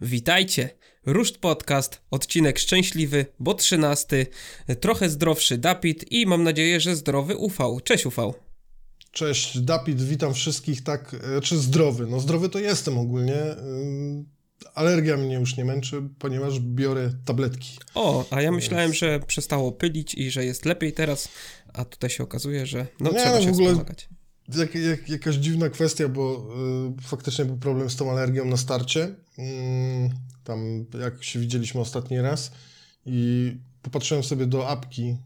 Witajcie! Ruszt Podcast, odcinek szczęśliwy, bo trzynasty, trochę zdrowszy Dapit i mam nadzieję, że zdrowy Ufał. Cześć Ufał. Cześć Dapit, witam wszystkich tak, czy zdrowy? No zdrowy to jestem ogólnie. Alergia mnie już nie męczy, ponieważ biorę tabletki. O, a ja myślałem, że przestało pylić i że jest lepiej teraz, a tutaj się okazuje, że no Nie, trzeba no, się w ogóle- wspomagać. Jak, jak, jakaś dziwna kwestia, bo y, faktycznie był problem z tą alergią na starcie. Ym, tam jak się widzieliśmy ostatni raz i popatrzyłem sobie do apki,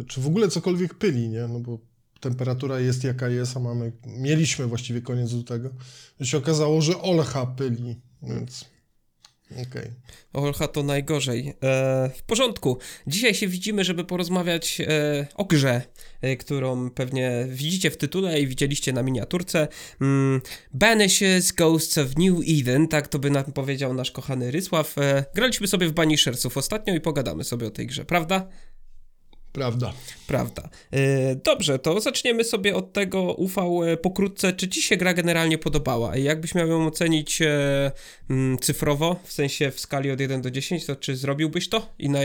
y, czy w ogóle cokolwiek pyli, nie? No bo temperatura jest jaka jest, a mamy, mieliśmy właściwie koniec lutego. I się okazało, że Olcha pyli, więc okej. Olcha to najgorzej. E, w porządku. Dzisiaj się widzimy, żeby porozmawiać e, o grze, e, którą pewnie widzicie w tytule i widzieliście na miniaturce. Mm, Banishes Ghosts of New Eden, tak to by nam powiedział nasz kochany Rysław. E, graliśmy sobie w Banishersów ostatnio i pogadamy sobie o tej grze, prawda? Prawda. Prawda. E, Dobrze, to zaczniemy sobie od tego, Ufał, e, pokrótce, czy ci się gra generalnie podobała? I jakbyś miał ją ocenić e, mm, cyfrowo, w sensie w skali od 1 do 10, to czy zrobiłbyś to? I na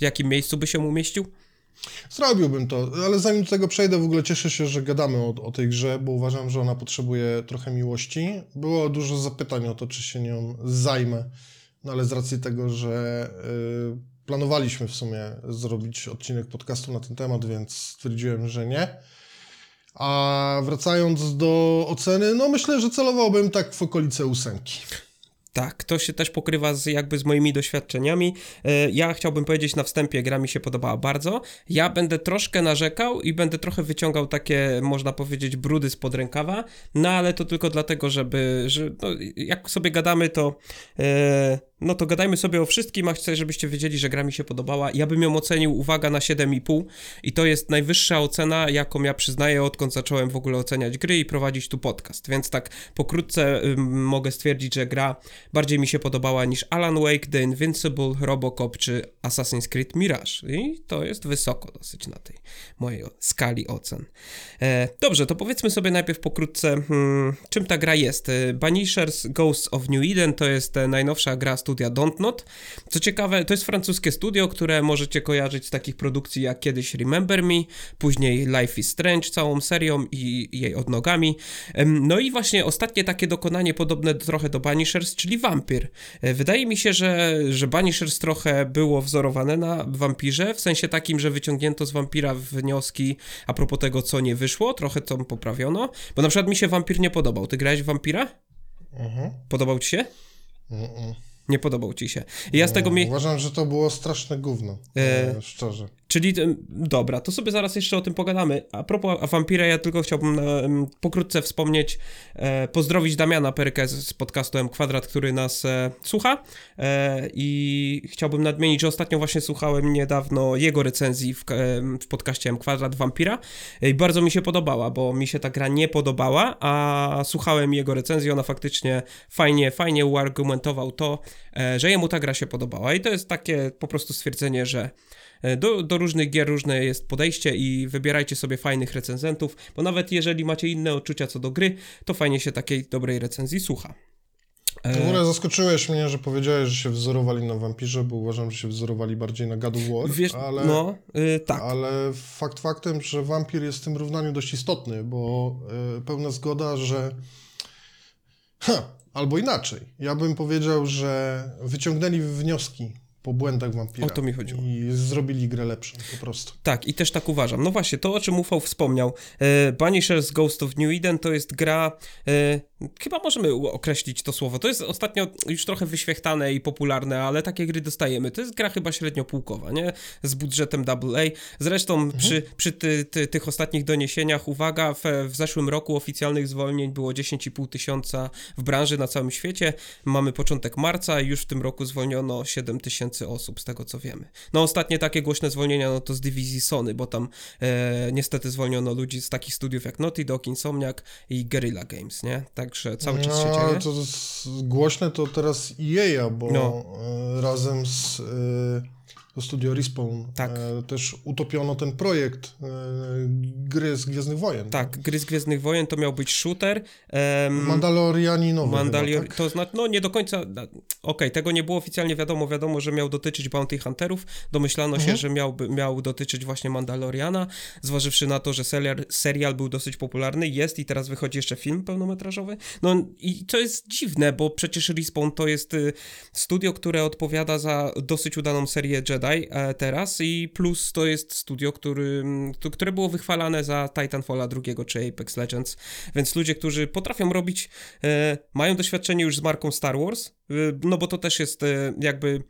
jakim miejscu by się umieścił? Zrobiłbym to, ale zanim do tego przejdę, w ogóle cieszę się, że gadamy o, o tej grze, bo uważam, że ona potrzebuje trochę miłości. Było dużo zapytań o to, czy się nią zajmę, no ale z racji tego, że y, planowaliśmy w sumie zrobić odcinek podcastu na ten temat, więc stwierdziłem, że nie. A wracając do oceny, no myślę, że celowałbym tak w okolice ósemki. Tak, to się też pokrywa z jakby z moimi doświadczeniami. E, Ja chciałbym powiedzieć na wstępie, gra mi się podobała bardzo. Ja będę troszkę narzekał i będę trochę wyciągał takie, można powiedzieć, brudy spod rękawa, no ale to tylko dlatego, żeby, że no, jak sobie gadamy, to e, no to gadajmy sobie o wszystkim, a chcę, żebyście wiedzieli, że gra mi się podobała. Ja bym ją ocenił, uwaga, na 7,5 i to jest najwyższa ocena, jaką ja przyznaję, odkąd zacząłem w ogóle oceniać gry i prowadzić tu podcast. Więc tak pokrótce ym, mogę stwierdzić, że gra bardziej mi się podobała niż Alan Wake, The Invincible, Robocop czy Assassin's Creed Mirage. I to jest wysoko dosyć na tej mojej skali ocen. E, dobrze, to powiedzmy sobie najpierw pokrótce, hmm, czym ta gra jest. E, Banishers Ghosts of New Eden to jest e, najnowsza gra studia Dontnod. Co ciekawe, to jest francuskie studio, które możecie kojarzyć z takich produkcji jak kiedyś Remember Me, później Life is Strange całą serią i jej odnogami. No i właśnie ostatnie takie dokonanie podobne trochę do Banishers, czyli Vampir. E, Wydaje mi się, że, że Banishers trochę było wzorowane na wampirze, w sensie takim, że wyciągnięto z wampira wnioski a propos tego, co nie wyszło, trochę to poprawiono, bo na przykład mi się wampir nie podobał. Ty grałeś w wampira? Mhm. Podobał ci się? Mm-mm. Nie podobał ci się. I ja z tego mi... Uważam, że to było straszne gówno, E, e, szczerze. Czyli, dobra, to sobie zaraz jeszcze o tym pogadamy. A propos Vampira, ja tylko chciałbym em, pokrótce wspomnieć, e, pozdrowić Damiana Perkę z, z podcastu M Kwadrat, który nas e, słucha. E, i chciałbym nadmienić, że ostatnio właśnie słuchałem niedawno jego recenzji w, w podcaście M Kwadrat Vampira. I bardzo mi się podobała, bo mi się ta gra nie podobała, a słuchałem jego recenzji, ona faktycznie fajnie, fajnie uargumentował to, e, że jemu ta gra się podobała. I to jest takie po prostu stwierdzenie, że E, do, do różnych gier różne jest podejście i wybierajcie sobie fajnych recenzentów, bo nawet jeżeli macie inne odczucia co do gry, to fajnie się takiej dobrej recenzji słucha. E, W ogóle zaskoczyłeś mnie, że powiedziałeś, że się wzorowali na wampirze, bo uważam, że się wzorowali bardziej na God of War, Wiesz, ale, no, y, tak. ale fakt faktem, że wampir jest w tym równaniu dość istotny, bo y, pełna zgoda, że ha, albo inaczej. Ja bym powiedział, że wyciągnęli wnioski po błędach wampira. O to mi chodziło. I zrobili grę lepszą po prostu. Tak, i też tak uważam. No właśnie, to o czym Ufał wspomniał. E, Banishers Ghost of New Eden to jest gra, e, chyba możemy określić to słowo, to jest ostatnio już trochę wyświechtane i popularne, ale takie gry dostajemy. To jest gra chyba średniopółkowa, nie? Z budżetem AA. Zresztą przy, przy ty, ty, tych ostatnich doniesieniach, uwaga, w, w zeszłym roku oficjalnych zwolnień było 10,5 tysiąca w branży na całym świecie. Mamy początek marca i już w tym roku zwolniono 7 tysięcy osób, z tego co wiemy. No ostatnie takie głośne zwolnienia, no to z dywizji Sony, bo tam e, niestety zwolniono ludzi z takich studiów jak Naughty Dog, Insomniac i Guerrilla Games, nie? Także cały czas się No, dzieje. ale to jest głośne to teraz EA, bo No. e, razem z, e, to studio Respawn, Tak. e, też utopiono ten projekt e, gry z Gwiezdnych Wojen. Tak, gry z Gwiezdnych Wojen to miał być shooter. em, Mandaloriani nowy Mandalor, chyba, tak? to znaczy, no nie do końca, okej, tego nie było oficjalnie wiadomo, wiadomo, że miał dotyczyć Bounty Hunterów, domyślano Mhm. się, że miałby, miał dotyczyć właśnie Mandaloriana, zważywszy na to, że serial, serial był dosyć popularny, jest i teraz wychodzi jeszcze film pełnometrażowy, no i to jest dziwne, bo przecież Respawn to jest y, studio, które odpowiada za dosyć udaną serię Jedi e, teraz i plus to jest studio, który, które było wychwalane za Titanfalla drugiego czy Apex Legends, więc ludzie, którzy potrafią robić e, mają doświadczenie już z marką Star Wars, e, no bo to też jest jakby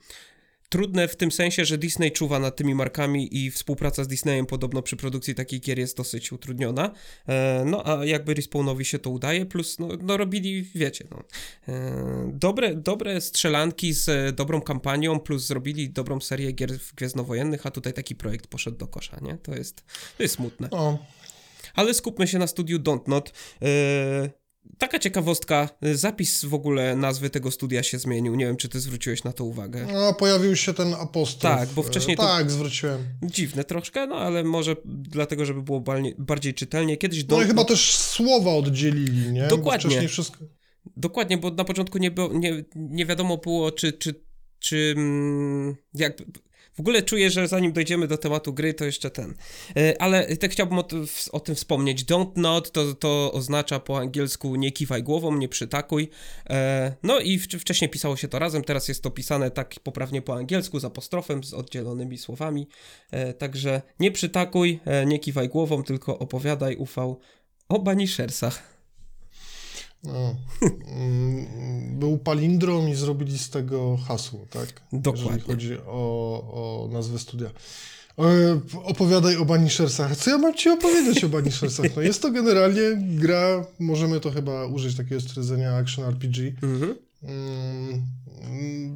trudne w tym sensie, że Disney czuwa nad tymi markami i współpraca z Disneyem podobno przy produkcji takich gier jest dosyć utrudniona. E, no a jakby Respawnowi się to udaje, plus no, no robili, wiecie, no, e, dobre, dobre strzelanki z e, dobrą kampanią, plus zrobili dobrą serię gier gwiezdnowojennych, a tutaj taki projekt poszedł do kosza, nie? To jest, to jest smutne. O, Ale skupmy się na studiu Don't Not. Yy, taka ciekawostka, yy, zapis w ogóle nazwy tego studia się zmienił. Nie wiem, czy ty zwróciłeś na to uwagę. no, pojawił się ten apostrof. Tak, bo wcześniej to- Tak, zwróciłem. Dziwne troszkę, no ale może dlatego, żeby było bardziej czytelnie. Kiedyś No i chyba też słowa oddzielili, nie? Bo Dokładnie. wcześniej wszystko... Dokładnie, bo na początku nie, było, nie, nie wiadomo było, czy, czy, czy jak... W ogóle czuję, że zanim dojdziemy do tematu gry, to jeszcze ten. E, Ale tak chciałbym o, o tym wspomnieć. Don't nod to, to oznacza po angielsku nie kiwaj głową, nie przytakuj. E, No i wcz- wcześniej pisało się to razem, teraz jest to pisane tak poprawnie po angielsku z apostrofem, z oddzielonymi słowami. E, Także nie przytakuj, nie kiwaj głową, tylko opowiadaj, ufał o Banishersach. No. Mm, Był palindrom i zrobili z tego hasło, tak? Dokładnie. Jeżeli chodzi o, o nazwę studia. E, Opowiadaj o Banishersach. Co ja mam ci opowiedzieć o Banishersach? No jest to generalnie gra, możemy to chyba użyć takiego stwierdzenia action RPG. Mhm. Mm,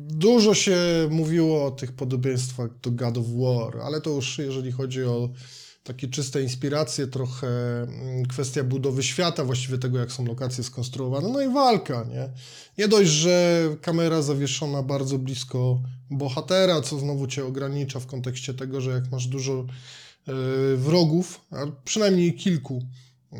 Dużo się mówiło o tych podobieństwach do God of War, ale to już jeżeli chodzi o takie czyste inspiracje, trochę mm, kwestia budowy świata, właściwie tego, jak są lokacje skonstruowane, no i walka, nie? Nie dość, że kamera zawieszona bardzo blisko bohatera, co znowu cię ogranicza w kontekście tego, że jak masz dużo e, wrogów, a przynajmniej kilku, e,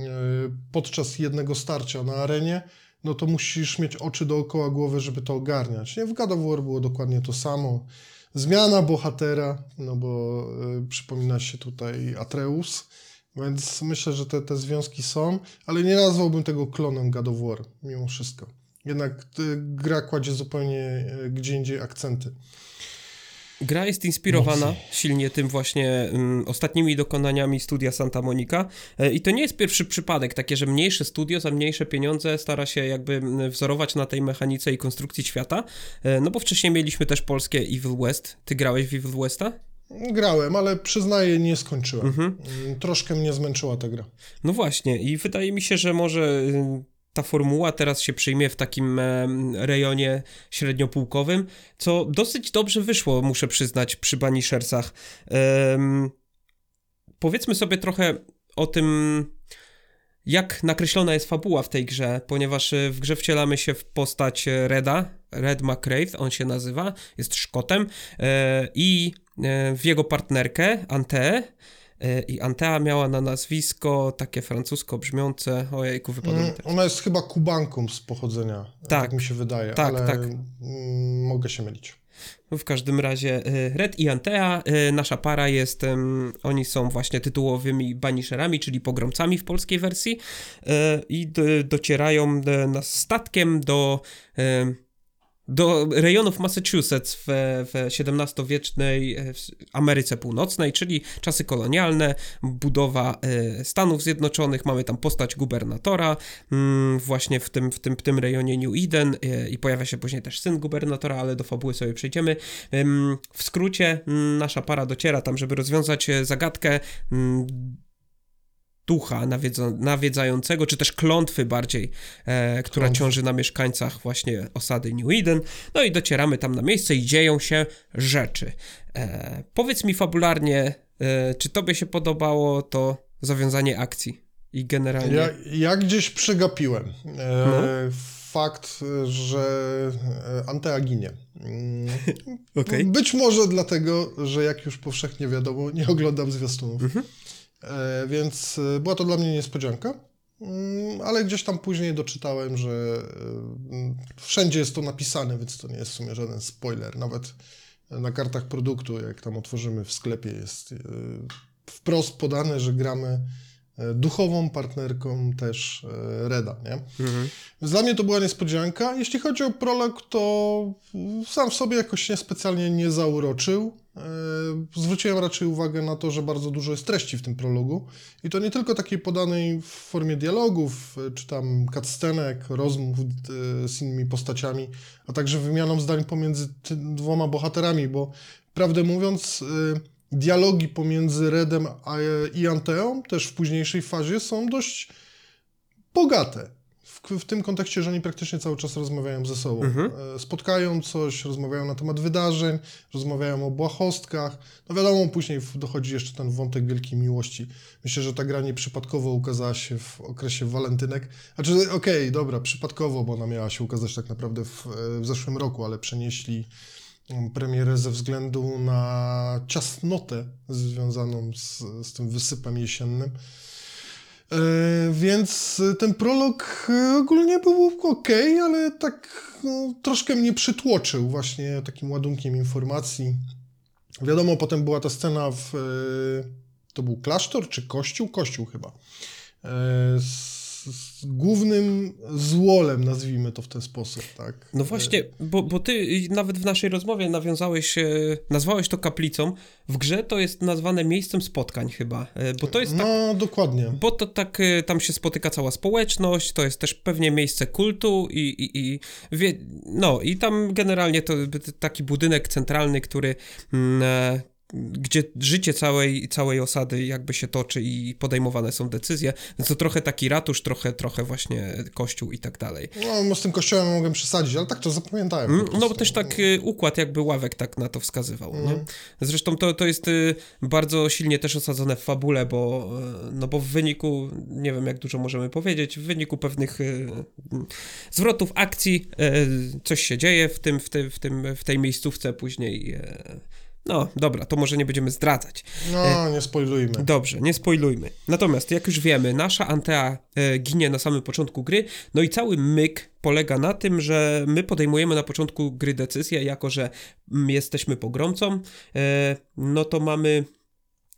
podczas jednego starcia na arenie, no to musisz mieć oczy dookoła głowy, żeby to ogarniać. Nie? W God of War było dokładnie to samo. Zmiana bohatera, no bo y, przypomina się tutaj Atreus, więc myślę, że te, te związki są, ale nie nazwałbym tego klonem God of War, mimo wszystko. Jednak y, gra kładzie zupełnie y, gdzie indziej akcenty. Gra jest inspirowana silnie tym właśnie mm, ostatnimi dokonaniami studia Santa Monica e, i to nie jest pierwszy przypadek, takie, że mniejsze studio za mniejsze pieniądze stara się jakby mm, wzorować na tej mechanice i konstrukcji świata, e, no bo wcześniej mieliśmy też polskie Evil West. Ty grałeś w Evil Westa? Grałem, ale przyznaję, nie skończyłem. Mhm. Mm, Troszkę mnie zmęczyła ta gra. No właśnie i wydaje mi się, że może ta formuła teraz się przyjmie w takim rejonie średniopółkowym, co dosyć dobrze wyszło, muszę przyznać, przy Banishersach. Powiedzmy sobie trochę o tym, jak nakreślona jest fabuła w tej grze, ponieważ y, w grze wcielamy się w postać e, Reda, Red McCrave, on się nazywa, jest Szkotem e, i e, w jego partnerkę, Ante, E, I Antea miała na nazwisko takie francusko brzmiące. Ojejku, wypadło Mm, teraz. Ona jest chyba kubanką z pochodzenia, Tak. tak mi się wydaje, Tak, ale tak. mm, mogę się mylić. W każdym razie e, Red i Antea, e, nasza para jest, oni są właśnie tytułowymi banisherami, czyli pogromcami w polskiej wersji e, i do, docierają e, nas statkiem do, do rejonów Massachusetts w, w XVII-wiecznej e, Ameryce Północnej, czyli czasy kolonialne, budowa e, Stanów Zjednoczonych, mamy tam postać gubernatora mm, właśnie w tym, w, tym, w tym rejonie New Eden e, i pojawia się później też syn gubernatora, ale do fabuły sobie przejdziemy. Em, W skrócie mm, nasza para dociera tam, żeby rozwiązać zagadkę mm, ducha nawiedza, nawiedzającego, czy też klątwy bardziej, e, która Klątwy. ciąży na mieszkańcach właśnie osady New Eden. No i docieramy tam na miejsce i dzieją się rzeczy. E, powiedz mi fabularnie, e, czy tobie się podobało to zawiązanie akcji i generalnie... Ja, ja gdzieś przegapiłem e, No. fakt, że e, Antea ginie. Okej. Być może dlatego, że jak już powszechnie wiadomo, nie oglądam zwiastunów. Mhm. E, więc e, była to dla mnie niespodzianka. Mm, Ale gdzieś tam później doczytałem, że e, wszędzie jest to napisane, więc to nie jest w sumie żaden spoiler. Nawet na kartach produktu, jak tam otworzymy w sklepie, jest wprost podane, że gramy duchową partnerką też e, Reda, nie? Mhm. Dla mnie to była niespodzianka. Jeśli chodzi o prolog, to sam w sobie jakoś nie specjalnie nie zauroczył. E, Zwróciłem raczej uwagę na to, że bardzo dużo jest treści w tym prologu. I to nie tylko takiej podanej w formie dialogów, e, czy tam cutscenek, rozmów e, z innymi postaciami, a także wymianą zdań pomiędzy dwoma bohaterami, bo prawdę mówiąc, e, dialogi pomiędzy Redem a- i Anteą też w późniejszej fazie są dość bogate. W, w tym kontekście, że oni praktycznie cały czas rozmawiają ze sobą. Mhm. E, Spotkają coś, rozmawiają na temat wydarzeń, rozmawiają o błahostkach. No wiadomo, później dochodzi jeszcze ten wątek wielkiej miłości. Myślę, że ta gra nieprzypadkowo ukazała się w okresie walentynek. Znaczy, okej, dobra, przypadkowo, bo ona miała się ukazać tak naprawdę w, e, w zeszłym roku, ale przenieśli premierę ze względu na ciasnotę związaną z, z tym wysypem jesiennym. E, więc ten prolog e, ogólnie był ok, ale tak no, troszkę mnie przytłoczył właśnie takim ładunkiem informacji. Wiadomo, potem była ta scena w... E, to był klasztor czy kościół? Kościół chyba. Z, z głównym złolem, nazwijmy to w ten sposób, tak? No właśnie, bo, bo ty nawet w naszej rozmowie nawiązałeś, e, nazwałeś to kaplicą. W grze to jest nazwane miejscem spotkań chyba, e, bo to jest tak, No, dokładnie. bo to tak, e, tam się spotyka cała społeczność, to jest też pewnie miejsce kultu i, i, i wie, no i tam generalnie to taki budynek centralny, który mm, gdzie życie całej, całej osady jakby się toczy i podejmowane są decyzje, więc to trochę taki ratusz, trochę, trochę właśnie kościół i tak dalej. No, z tym kościołem mogłem przesadzić, ale tak to zapamiętałem. Mm, No bo też tak y, układ jakby ławek tak na to wskazywał, nie? Mhm. Zresztą to, to jest y, bardzo silnie też osadzone w fabule, bo, y, no bo w wyniku, nie wiem jak dużo możemy powiedzieć, w wyniku pewnych y, y, zwrotów akcji y, coś się dzieje w tym, w, tym, w, tym, w tej miejscówce później. No, dobra, to może nie będziemy zdradzać. No, nie spoilujmy. Dobrze, nie spoilujmy. Natomiast, jak już wiemy, nasza Antea e, ginie na samym początku gry, no i cały myk polega na tym, że my podejmujemy na początku gry decyzję, jako że mm, jesteśmy pogromcą, e, no to mamy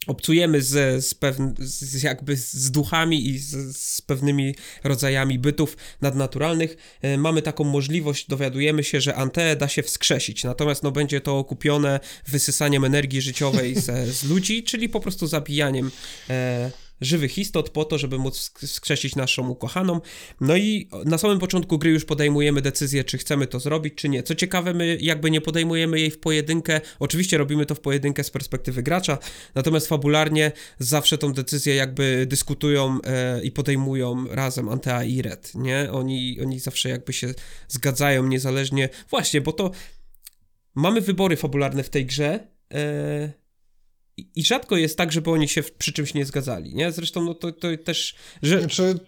obcujemy z, z, z jakby z duchami i z, z pewnymi rodzajami bytów nadnaturalnych. E, mamy taką możliwość, dowiadujemy się, że Ante da się wskrzesić, natomiast no, będzie to okupione wysysaniem energii życiowej z, z ludzi, czyli po prostu zabijaniem e, żywych istot po to, żeby móc sk- wskrzesić naszą ukochaną. No i na samym początku gry już podejmujemy decyzję, czy chcemy to zrobić, czy nie. Co ciekawe, my jakby nie podejmujemy jej w pojedynkę, oczywiście robimy to w pojedynkę z perspektywy gracza, natomiast fabularnie zawsze tą decyzję jakby dyskutują e, i podejmują razem Antea i Red, nie? Oni, oni zawsze jakby się zgadzają niezależnie, właśnie, bo to mamy wybory fabularne w tej grze, e, i i rzadko jest tak, żeby oni się przy czymś nie zgadzali, nie? Zresztą no to, to też, że... Znaczy,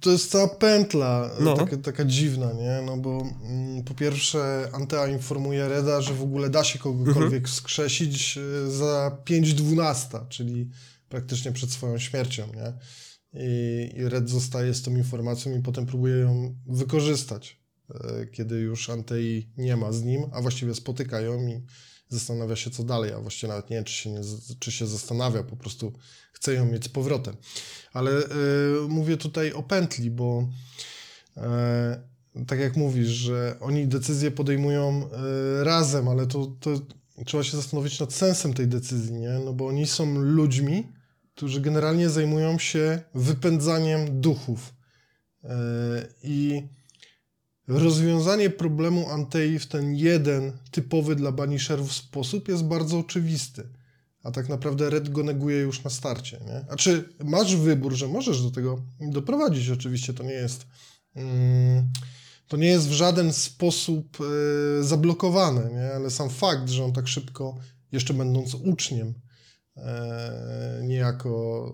to jest cała pętla No. taka, taka dziwna, nie? No bo mm, po pierwsze Antea informuje Reda, że w ogóle da się kogokolwiek Mhm. skrzesić e, za 5.12, czyli praktycznie przed swoją śmiercią, nie? I, I Red zostaje z tą informacją i potem próbuje ją wykorzystać, e, kiedy już Antei nie ma z nim, a właściwie spotykają i zastanawia się, co dalej, a właściwie nawet nie czy się, nie, czy się zastanawia, po prostu chce ją mieć z powrotem. Ale e, mówię tutaj o pętli, bo e, tak jak mówisz, że oni decyzje podejmują e, razem, ale to, to trzeba się zastanowić nad sensem tej decyzji, nie? No bo oni są ludźmi, którzy generalnie zajmują się wypędzaniem duchów. I rozwiązanie problemu Antei w ten jeden typowy dla Banisherów sposób jest bardzo oczywisty. A tak naprawdę Red go neguje już na starcie. Nie? A czy masz wybór, że możesz do tego doprowadzić? Oczywiście to nie jest. Mm, to nie jest w żaden sposób e, zablokowane, nie? ale sam fakt, że on tak szybko, jeszcze będąc uczniem, niejako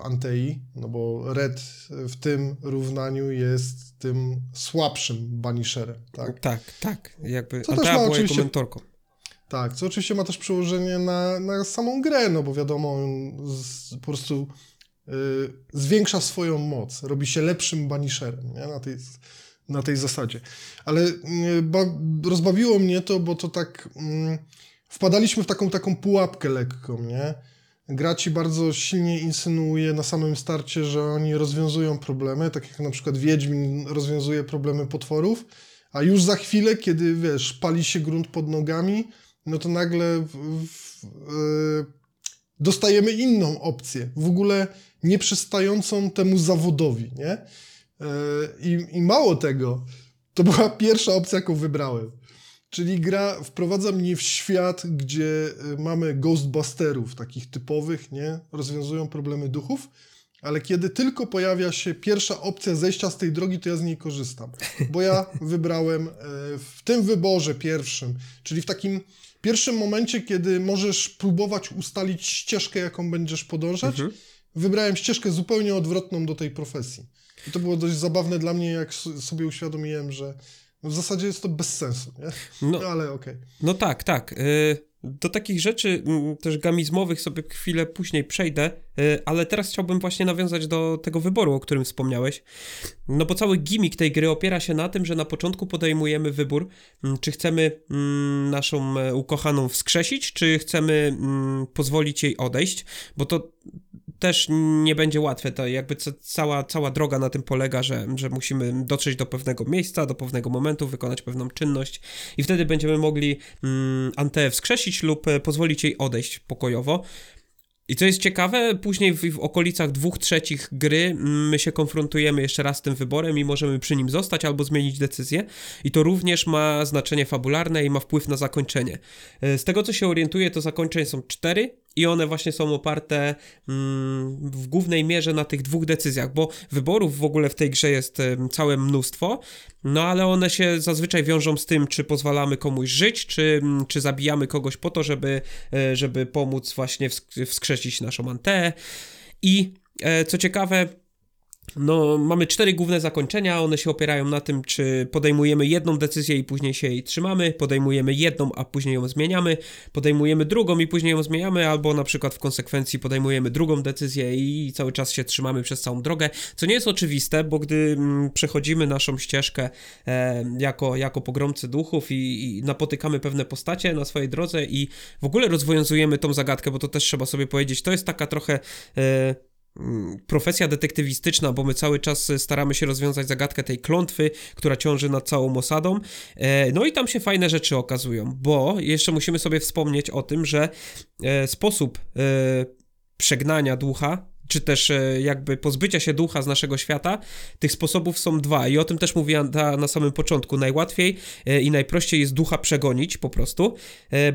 e, Antei, no bo Red w tym równaniu jest tym słabszym Banisherem, tak? Tak, tak. Jakby Co też Antea była oczywiście- mentorką. Tak, co oczywiście ma też przełożenie na, na samą grę, no bo wiadomo, on z, po prostu y, zwiększa swoją moc, robi się lepszym banisherem nie? Na, tej, na tej zasadzie. Ale y, ba, rozbawiło mnie to, bo to tak mm, wpadaliśmy w taką taką pułapkę lekką, nie? Gra ci bardzo silnie insynuuje na samym starcie, że oni rozwiązują problemy, tak jak na przykład Wiedźmin rozwiązuje problemy potworów, a już za chwilę, kiedy wiesz, pali się grunt pod nogami, no to nagle w, w, e, dostajemy inną opcję, w ogóle nie przystającą temu zawodowi, nie? E, I, I mało tego, to była pierwsza opcja, jaką wybrałem. Czyli gra wprowadza mnie w świat, gdzie e, mamy ghostbusterów, takich typowych, nie? Rozwiązują problemy duchów, ale kiedy tylko pojawia się pierwsza opcja zejścia z tej drogi, to ja z niej korzystam. Bo ja wybrałem e, w tym wyborze pierwszym, czyli w takim pierwszym momencie, kiedy możesz próbować ustalić ścieżkę, jaką będziesz podążać, Mhm. wybrałem ścieżkę zupełnie odwrotną do tej profesji. I to było dość zabawne dla mnie, jak sobie uświadomiłem, że w zasadzie jest to bez sensu, nie? No, No ale okej. No tak, tak. Y, Do takich rzeczy mm, też gamizmowych sobie chwilę później przejdę, ale teraz chciałbym właśnie nawiązać do tego wyboru, o którym wspomniałeś. No bo cały gimmick tej gry opiera się na tym, że na początku podejmujemy wybór, mm, czy chcemy mm, naszą e, ukochaną wskrzesić, czy chcemy mm, pozwolić jej odejść, bo to też nie będzie łatwe. To jakby ca- cała, cała droga na tym polega, że, że musimy dotrzeć do pewnego miejsca, do pewnego momentu, wykonać pewną czynność i wtedy będziemy mogli mm, Anteę wskrzesić lub e, pozwolić jej odejść pokojowo. I co jest ciekawe, później w, w okolicach dwóch trzecich gry my się konfrontujemy jeszcze raz z tym wyborem i możemy przy nim zostać albo zmienić decyzję. I to również ma znaczenie fabularne i ma wpływ na zakończenie. E, Z tego co się orientuję, to zakończeń są cztery i one właśnie są oparte mm, w głównej mierze na tych dwóch decyzjach, bo wyborów w ogóle w tej grze jest całe mnóstwo, no ale one się zazwyczaj wiążą z tym, czy pozwalamy komuś żyć, czy, czy zabijamy kogoś po to, żeby, e, żeby pomóc właśnie wsk- wskrzesić naszą anteę. I e, co ciekawe, no, mamy cztery główne zakończenia. One się opierają na tym, czy podejmujemy jedną decyzję i później się jej trzymamy, podejmujemy jedną, a później ją zmieniamy, podejmujemy drugą i później ją zmieniamy, albo na przykład w konsekwencji podejmujemy drugą decyzję i cały czas się trzymamy przez całą drogę. Co nie jest oczywiste, bo gdy mm, przechodzimy naszą ścieżkę e, jako, jako pogromcy duchów i, i napotykamy pewne postacie na swojej drodze i w ogóle rozwiązujemy tą zagadkę, bo to też trzeba sobie powiedzieć, to jest taka trochę. E, profesja detektywistyczna, bo my cały czas staramy się rozwiązać zagadkę tej klątwy, która ciąży nad całą osadą. E, No i tam się fajne rzeczy okazują, bo jeszcze musimy sobie wspomnieć o tym, że e, sposób e, przegnania ducha, czy też jakby pozbycia się ducha z naszego świata, tych sposobów są dwa i o tym też mówiłem na, samym początku. Najłatwiej i najprościej jest ducha przegonić po prostu,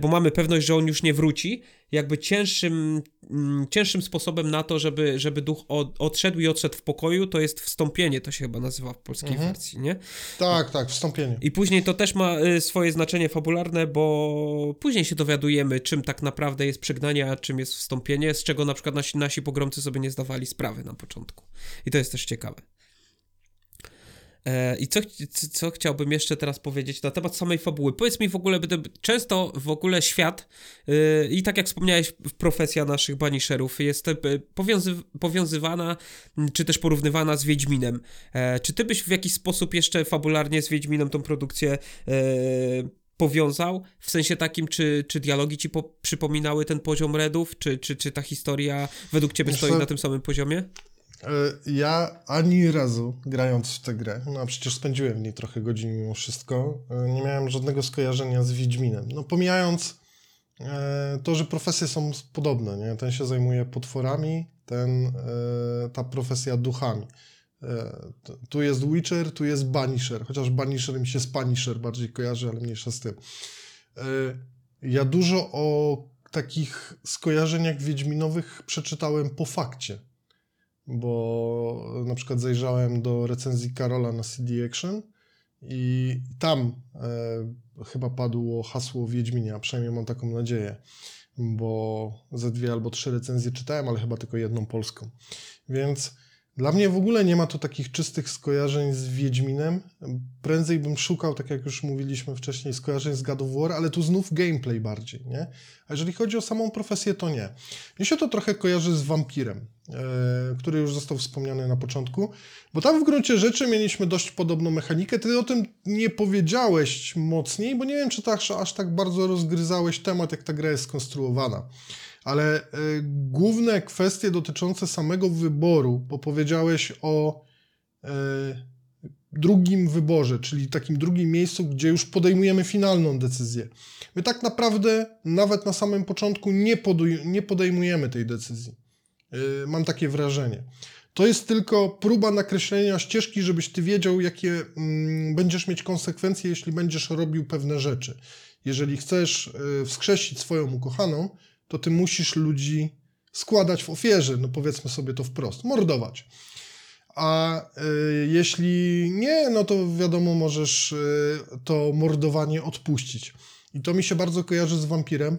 bo mamy pewność, że on już nie wróci. Jakby cięższym, mm, cięższym sposobem na to, żeby, żeby duch od, odszedł i odszedł w pokoju, to jest wstąpienie, to się chyba nazywa w polskiej Mhm. wersji, nie? Tak, tak, wstąpienie. I później to też ma y, swoje znaczenie fabularne, bo później się dowiadujemy, czym tak naprawdę jest przegnanie, a czym jest wstąpienie, z czego na przykład nasi, nasi pogromcy sobie nie zdawali sprawy na początku. I to jest też ciekawe. E, I co, co, chciałbym jeszcze teraz powiedzieć na temat samej fabuły? Powiedz mi w ogóle, często w ogóle świat y, i tak jak wspomniałeś, profesja naszych banisherów jest e, powiązy, powiązywana czy też porównywana z Wiedźminem. E, czy ty byś w jakiś sposób jeszcze fabularnie z Wiedźminem tą produkcję e, powiązał? W sensie takim, czy, czy dialogi ci po, przypominały ten poziom Redów, czy, czy, czy ta historia według ciebie Wiesz stoi na tym samym poziomie? E, Ja ani razu grając w tę grę, no a przecież spędziłem w niej trochę godzin mimo wszystko, e, nie miałem żadnego skojarzenia z Wiedźminem. No pomijając e, to, że profesje są podobne, nie? Ten się zajmuje potworami, ten, ta profesja duchami. Tu jest Witcher, tu jest Banisher, chociaż Banisher mi się z Punisher bardziej kojarzy, ale mniejsza z tym. Ja dużo o takich skojarzeniach wiedźminowych przeczytałem po fakcie bo na przykład zajrzałem do recenzji Karola na CD Action i tam e, chyba padło hasło Wiedźminia, przynajmniej mam taką nadzieję. bo ze dwie albo trzy recenzje czytałem, ale chyba tylko jedną polską. Więc dla mnie w ogóle nie ma to takich czystych skojarzeń z Wiedźminem. Prędzej bym szukał, tak jak już mówiliśmy wcześniej, skojarzeń z God of War, ale tu znów gameplay bardziej, nie? A jeżeli chodzi o samą profesję, to nie. Mnie się to trochę kojarzy z Wampirem, yy, który już został wspomniany na początku, bo tam w gruncie rzeczy mieliśmy dość podobną mechanikę. Ty o tym nie powiedziałeś mocniej, bo nie wiem, czy tak, aż tak bardzo rozgryzałeś temat, jak ta gra jest skonstruowana ale y, główne kwestie dotyczące samego wyboru, bo powiedziałeś o y, drugim wyborze, czyli takim drugim miejscu, gdzie już podejmujemy finalną decyzję. My tak naprawdę nawet na samym początku nie, nie podejmujemy tej decyzji. Y, mam takie wrażenie. To jest tylko próba nakreślenia ścieżki, żebyś ty wiedział, jakie mm, będziesz mieć konsekwencje, jeśli będziesz robił pewne rzeczy. Jeżeli chcesz wskrzesić swoją ukochaną, to ty musisz ludzi składać w ofierze, no powiedzmy sobie to wprost, mordować. A y, jeśli nie, no to wiadomo, możesz y, to mordowanie odpuścić. I to mi się bardzo kojarzy z wampirem,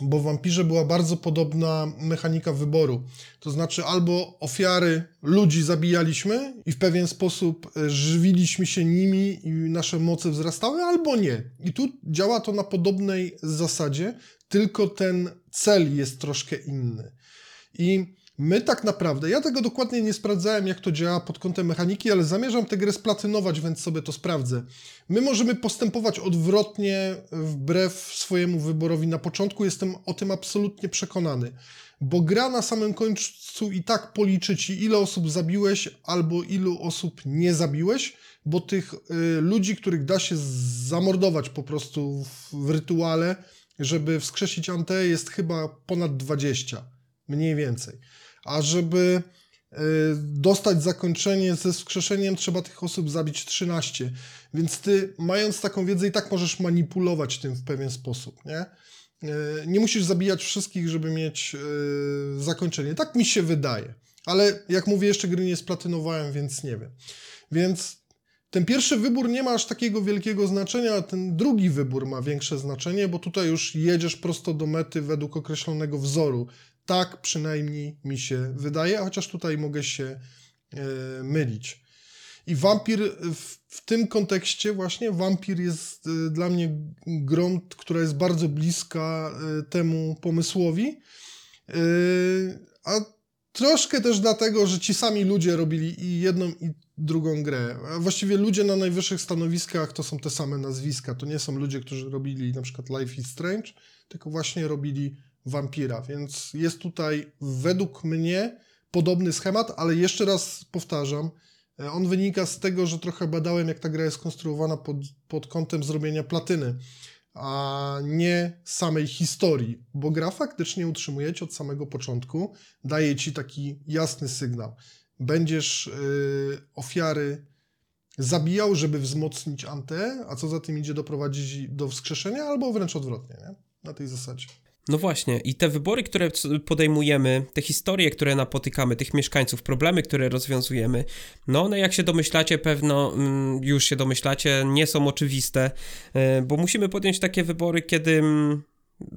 bo w wampirze była bardzo podobna mechanika wyboru. To znaczy, albo ofiary ludzi zabijaliśmy i w pewien sposób y, żywiliśmy się nimi i nasze moce wzrastały, albo nie. I tu działa to na podobnej zasadzie, tylko ten cel jest troszkę inny. I my tak naprawdę, ja tego dokładnie nie sprawdzałem, jak to działa pod kątem mechaniki, ale zamierzam tę grę splatynować, więc sobie to sprawdzę. My możemy postępować odwrotnie wbrew swojemu wyborowi na początku, jestem o tym absolutnie przekonany. Bo gra na samym końcu i tak policzy ci, ile osób zabiłeś, albo ilu osób nie zabiłeś, bo tych y, ludzi, których da się zamordować po prostu w, w rytuale, żeby wskrzesić Ante jest chyba ponad 20, mniej więcej. A żeby y, dostać zakończenie ze wskrzeszeniem, trzeba tych osób zabić 13. Więc ty, mając taką wiedzę, i tak możesz manipulować tym w pewien sposób, nie? Y, nie musisz zabijać wszystkich, żeby mieć y, zakończenie. Tak mi się wydaje. Ale jak mówię, jeszcze gry nie splatynowałem, więc nie wiem. Więc ten pierwszy wybór nie ma aż takiego wielkiego znaczenia, a ten drugi wybór ma większe znaczenie, bo tutaj już jedziesz prosto do mety według określonego wzoru. Tak przynajmniej mi się wydaje, chociaż tutaj mogę się e, mylić. I wampir w, w, tym kontekście właśnie, wampir jest e, dla mnie grą, która jest bardzo bliska e, temu pomysłowi. E, a troszkę też dlatego, że ci sami ludzie robili i jedną i drugą grę. Właściwie ludzie na najwyższych stanowiskach to są te same nazwiska. To nie są ludzie, którzy robili na przykład Life is Strange, tylko właśnie robili Vampira, więc jest tutaj według mnie podobny schemat, ale jeszcze raz powtarzam, e, on wynika z tego, że trochę badałem, jak ta gra jest konstruowana pod, pod kątem zrobienia platyny, a nie samej historii, bo gra faktycznie utrzymuje cię od samego początku, daje ci taki jasny sygnał będziesz y, ofiary zabijał, żeby wzmocnić Ante, a co za tym idzie doprowadzić do wskrzeszenia, albo wręcz odwrotnie, nie? na tej zasadzie. No właśnie, i te wybory, które podejmujemy, te historie, które napotykamy, tych mieszkańców, problemy, które rozwiązujemy, no one, jak się domyślacie, pewno mm, już się domyślacie, nie są oczywiste, y, bo musimy podjąć takie wybory, kiedy mm,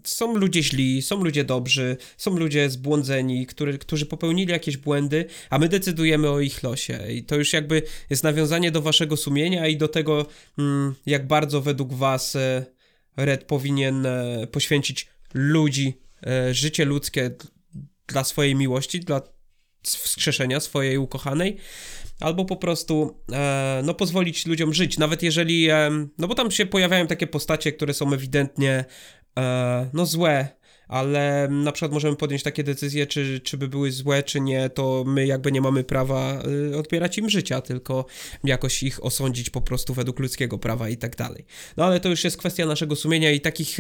są ludzie źli, są ludzie dobrzy, są ludzie zbłądzeni, który, którzy popełnili jakieś błędy, a my decydujemy o ich losie. I to już jakby jest nawiązanie do waszego sumienia i do tego, mm, jak bardzo według was e, Red powinien e, poświęcić ludzi, e, życie ludzkie dla swojej miłości, dla wskrzeszenia swojej ukochanej, albo po prostu no pozwolić ludziom żyć, nawet jeżeli, no bo tam się pojawiają takie postacie, które są ewidentnie e, no złe ale na przykład możemy podjąć takie decyzje, czy, czy by były złe, czy nie, to my jakby nie mamy prawa y, odbierać im życia, tylko jakoś ich osądzić po prostu według ludzkiego prawa i tak dalej. No ale to już jest kwestia naszego sumienia i takich,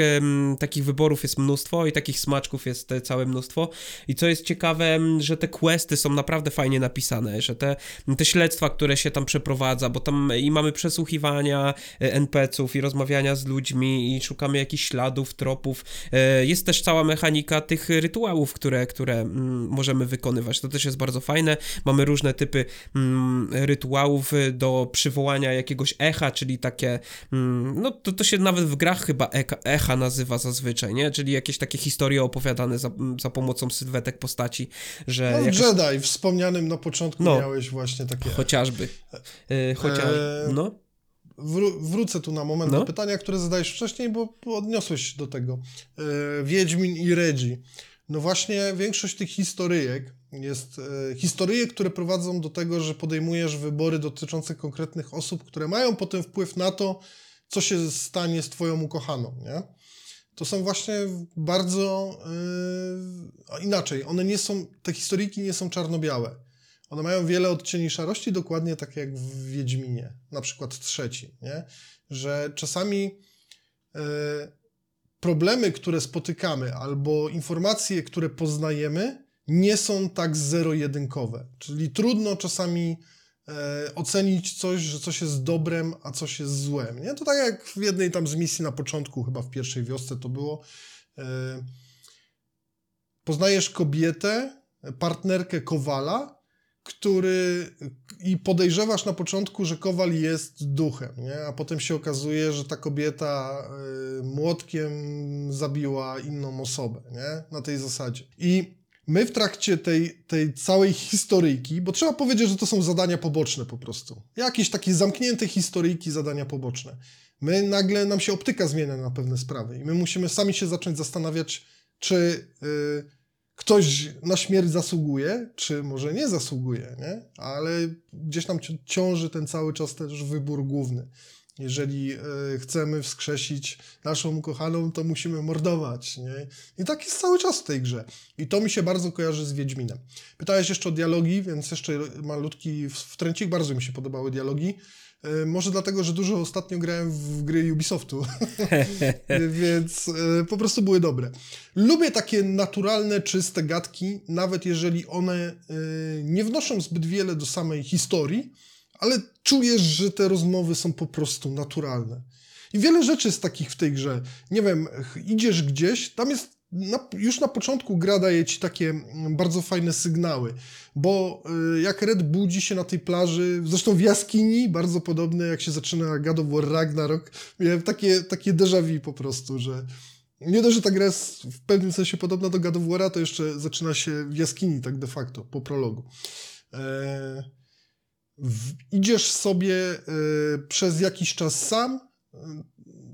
takich wyborów jest mnóstwo i takich smaczków jest całe mnóstwo i co jest ciekawe, że te questy są naprawdę fajnie napisane, że te, te śledztwa, które się tam przeprowadza, bo tam i mamy przesłuchiwania e, NPC-ów i rozmawiania z ludźmi i szukamy jakichś śladów, tropów, e, jest też cała cała mechanika tych rytuałów, które, które mm, możemy wykonywać. To też jest bardzo fajne. Mamy różne typy mm, rytuałów do przywołania jakiegoś echa, czyli takie, mm, no to, to się nawet w grach chyba echa, echa nazywa zazwyczaj, nie? Czyli jakieś takie historie opowiadane za, za pomocą sylwetek postaci, że... No, jakaś... Jedi wspomnianym na początku No. miałeś właśnie takie... Chociażby. Yy, chociaż... Eee, No. Wró- wrócę tu na moment No. do pytania, które zadałeś wcześniej, bo odniosłeś się do tego. E, Wiedźmin i Redzi. No właśnie większość tych historyjek jest e, które prowadzą do tego, że podejmujesz wybory dotyczące konkretnych osób, które mają potem wpływ na to, co się stanie z twoją ukochaną, nie? To są właśnie bardzo a inaczej. One nie są, te historyjki nie są czarno-białe. One mają wiele odcieni szarości, dokładnie tak jak w Wiedźminie, na przykład trzecim, nie? Że czasami e, problemy, które spotykamy, albo informacje, które poznajemy, nie są tak zero-jedynkowe. Czyli trudno czasami e, ocenić coś, że coś jest dobrem, a coś jest złem. Nie? To tak jak w jednej tam z misji na początku, chyba w pierwszej wiosce to było. E, poznajesz kobietę, partnerkę Kowala, który i podejrzewasz na początku, że Kowal jest duchem, nie? a potem się okazuje, że ta kobieta y, młotkiem zabiła inną osobę, nie? na tej zasadzie. I my w trakcie tej, tej całej historyjki, bo trzeba powiedzieć, że to są zadania poboczne po prostu, jakieś takie zamknięte historyjki, zadania poboczne. My nagle nam się optyka zmienia na pewne sprawy i my musimy sami się zacząć zastanawiać, czy y, ktoś na śmierć zasługuje, czy może nie zasługuje, nie? Ale gdzieś nam ci- ciąży ten cały czas też wybór główny. Jeżeli e, chcemy wskrzesić naszą ukochaną, to musimy mordować, nie? I tak jest cały czas w tej grze. I to mi się bardzo kojarzy z Wiedźminem. Pytałeś jeszcze o dialogi, więc jeszcze malutki wtręcik. Bardzo mi się podobały dialogi. E, Może dlatego, że dużo ostatnio grałem w gry Ubisoftu, więc e, po prostu były dobre. Lubię takie naturalne, czyste gadki, nawet jeżeli one e, nie wnoszą zbyt wiele do samej historii, ale czujesz, że te rozmowy są po prostu naturalne. I wiele rzeczy jest takich w tej grze. Nie wiem, idziesz gdzieś, tam jest na, już na początku gra daje ci takie mm, bardzo fajne sygnały, bo y, jak Red budzi się na tej plaży, zresztą w jaskini, bardzo podobne jak się zaczyna God of War Ragnarok, miałem takie, takie déjà vu po prostu, że nie dość, że ta gra jest w pewnym sensie podobna do God of War'a, to jeszcze zaczyna się w jaskini tak de facto, po prologu. E, w, idziesz sobie e, przez jakiś czas sam,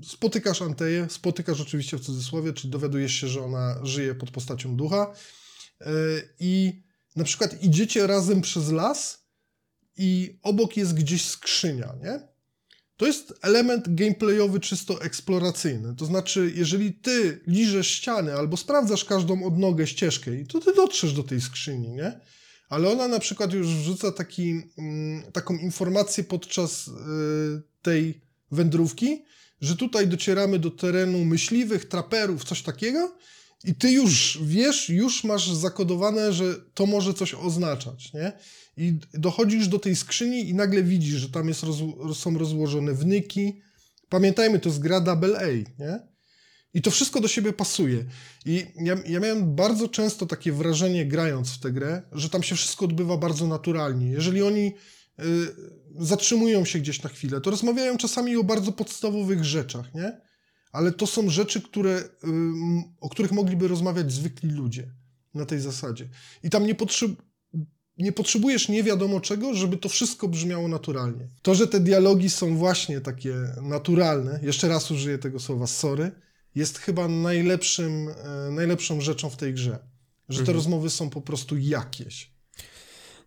spotykasz Anteję, spotykasz oczywiście w cudzysłowie, czyli dowiadujesz się, że ona żyje pod postacią ducha e, i na przykład idziecie razem przez las i obok jest gdzieś skrzynia, nie? To jest element gameplayowy czysto eksploracyjny. To znaczy, jeżeli ty liżesz ściany albo sprawdzasz każdą odnogę ścieżkę, to ty dotrzesz do tej skrzyni, nie? Ale ona na przykład już wrzuca taki, mm, taką informację podczas y, tej wędrówki, że tutaj docieramy do terenu myśliwych, traperów, coś takiego i ty już wiesz, już masz zakodowane, że to może coś oznaczać, nie? I dochodzisz do tej skrzyni i nagle widzisz, że tam jest rozło- są rozłożone wnyki. Pamiętajmy, to jest gra Double A, nie? I to wszystko do siebie pasuje. I ja, ja miałem bardzo często takie wrażenie, grając w tę grę, że tam się wszystko odbywa bardzo naturalnie. Jeżeli oni zatrzymują się gdzieś na chwilę, to rozmawiają czasami o bardzo podstawowych rzeczach, nie? Ale to są rzeczy, które, ym, o których mogliby rozmawiać zwykli ludzie na tej zasadzie. I tam nie, potrzeb, nie potrzebujesz nie wiadomo czego, żeby to wszystko brzmiało naturalnie. To, że te dialogi są właśnie takie naturalne, jeszcze raz użyję tego słowa sorry, jest chyba najlepszym, e, najlepszą rzeczą w tej grze. Że te Mhm. rozmowy są po prostu jakieś.